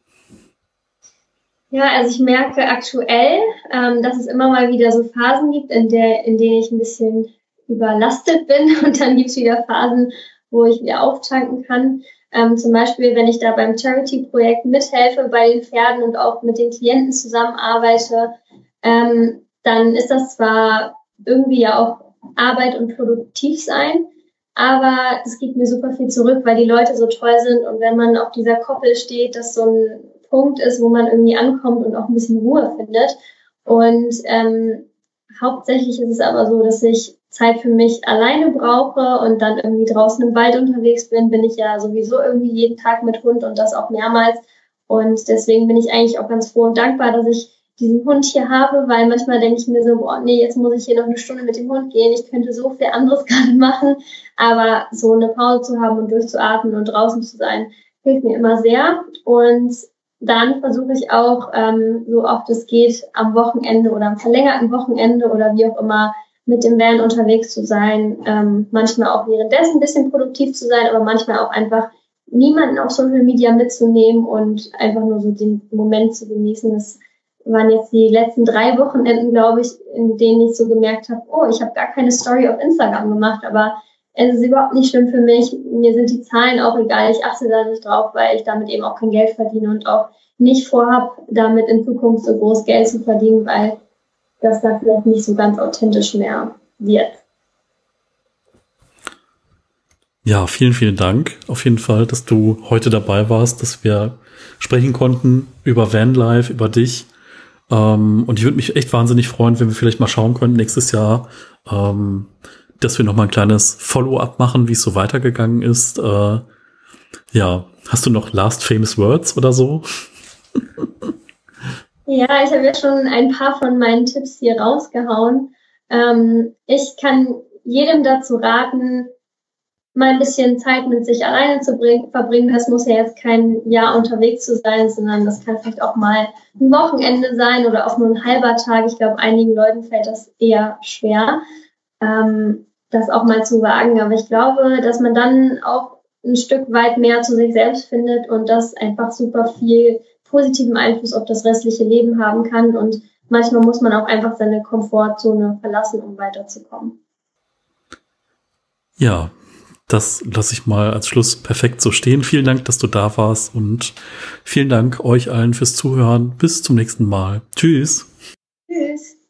Ja, also ich merke aktuell, ähm, dass es immer mal wieder so Phasen gibt, in, der, in denen ich ein bisschen überlastet bin und dann gibt es wieder Phasen, wo ich wieder auftanken kann. Ähm, zum Beispiel, wenn ich da beim Charity-Projekt mithelfe bei den Pferden und auch mit den Klienten zusammenarbeite, ähm, dann ist das zwar irgendwie ja auch Arbeit und produktiv sein, aber es gibt mir super viel zurück, weil die Leute so toll sind und wenn man auf dieser Koppel steht, dass so ein Punkt ist, wo man irgendwie ankommt und auch ein bisschen Ruhe findet. Und ähm, hauptsächlich ist es aber so, dass ich Zeit für mich alleine brauche und dann irgendwie draußen im Wald unterwegs bin, bin ich ja sowieso irgendwie jeden Tag mit Hund und das auch mehrmals. Und deswegen bin ich eigentlich auch ganz froh und dankbar, dass ich diesen Hund hier habe, weil manchmal denke ich mir so, boah, nee, jetzt muss ich hier noch eine Stunde mit dem Hund gehen. Ich könnte so viel anderes gerade machen. Aber so eine Pause zu haben und durchzuatmen und draußen zu sein, hilft mir immer sehr. Und dann versuche ich auch, ähm, so oft es geht, am Wochenende oder am verlängerten Wochenende oder wie auch immer mit dem Van unterwegs zu sein, ähm, manchmal auch währenddessen ein bisschen produktiv zu sein, aber manchmal auch einfach niemanden auf Social Media mitzunehmen und einfach nur so den Moment zu genießen. Das waren jetzt die letzten drei Wochenenden, glaube ich, in denen ich so gemerkt habe, oh, ich habe gar keine Story auf Instagram gemacht, aber es ist überhaupt nicht schlimm für mich. Mir sind die Zahlen auch egal. Ich achte da nicht drauf, weil ich damit eben auch kein Geld verdiene und auch nicht vorhab, damit in Zukunft so groß Geld zu verdienen, weil das dann vielleicht nicht so ganz authentisch mehr wird. Ja, vielen, vielen Dank auf jeden Fall, dass du heute dabei warst, dass wir sprechen konnten über Vanlife, über dich. Ähm, und ich würde mich echt wahnsinnig freuen, wenn wir vielleicht mal schauen können nächstes Jahr, ähm, dass wir noch mal ein kleines Follow-up machen, wie es so weitergegangen ist. Äh, ja, hast du noch Last Famous Words oder so? Ja, ich habe ja schon ein paar von meinen Tipps hier rausgehauen. Ähm, ich kann jedem dazu raten, mal ein bisschen Zeit mit sich alleine zu bring, verbringen. Das muss ja jetzt kein Jahr unterwegs zu sein, sondern das kann vielleicht auch mal ein Wochenende sein oder auch nur ein halber Tag. Ich glaube, einigen Leuten fällt das eher schwer, ähm, das auch mal zu wagen. Aber ich glaube, dass man dann auch ein Stück weit mehr zu sich selbst findet und das einfach super viel positiven Einfluss auf das restliche Leben haben kann. Und manchmal muss man auch einfach seine Komfortzone verlassen, um weiterzukommen. Ja, das lasse ich mal als Schluss perfekt so stehen. Vielen Dank, dass du da warst und vielen Dank euch allen fürs Zuhören. Bis zum nächsten Mal. Tschüss. Tschüss.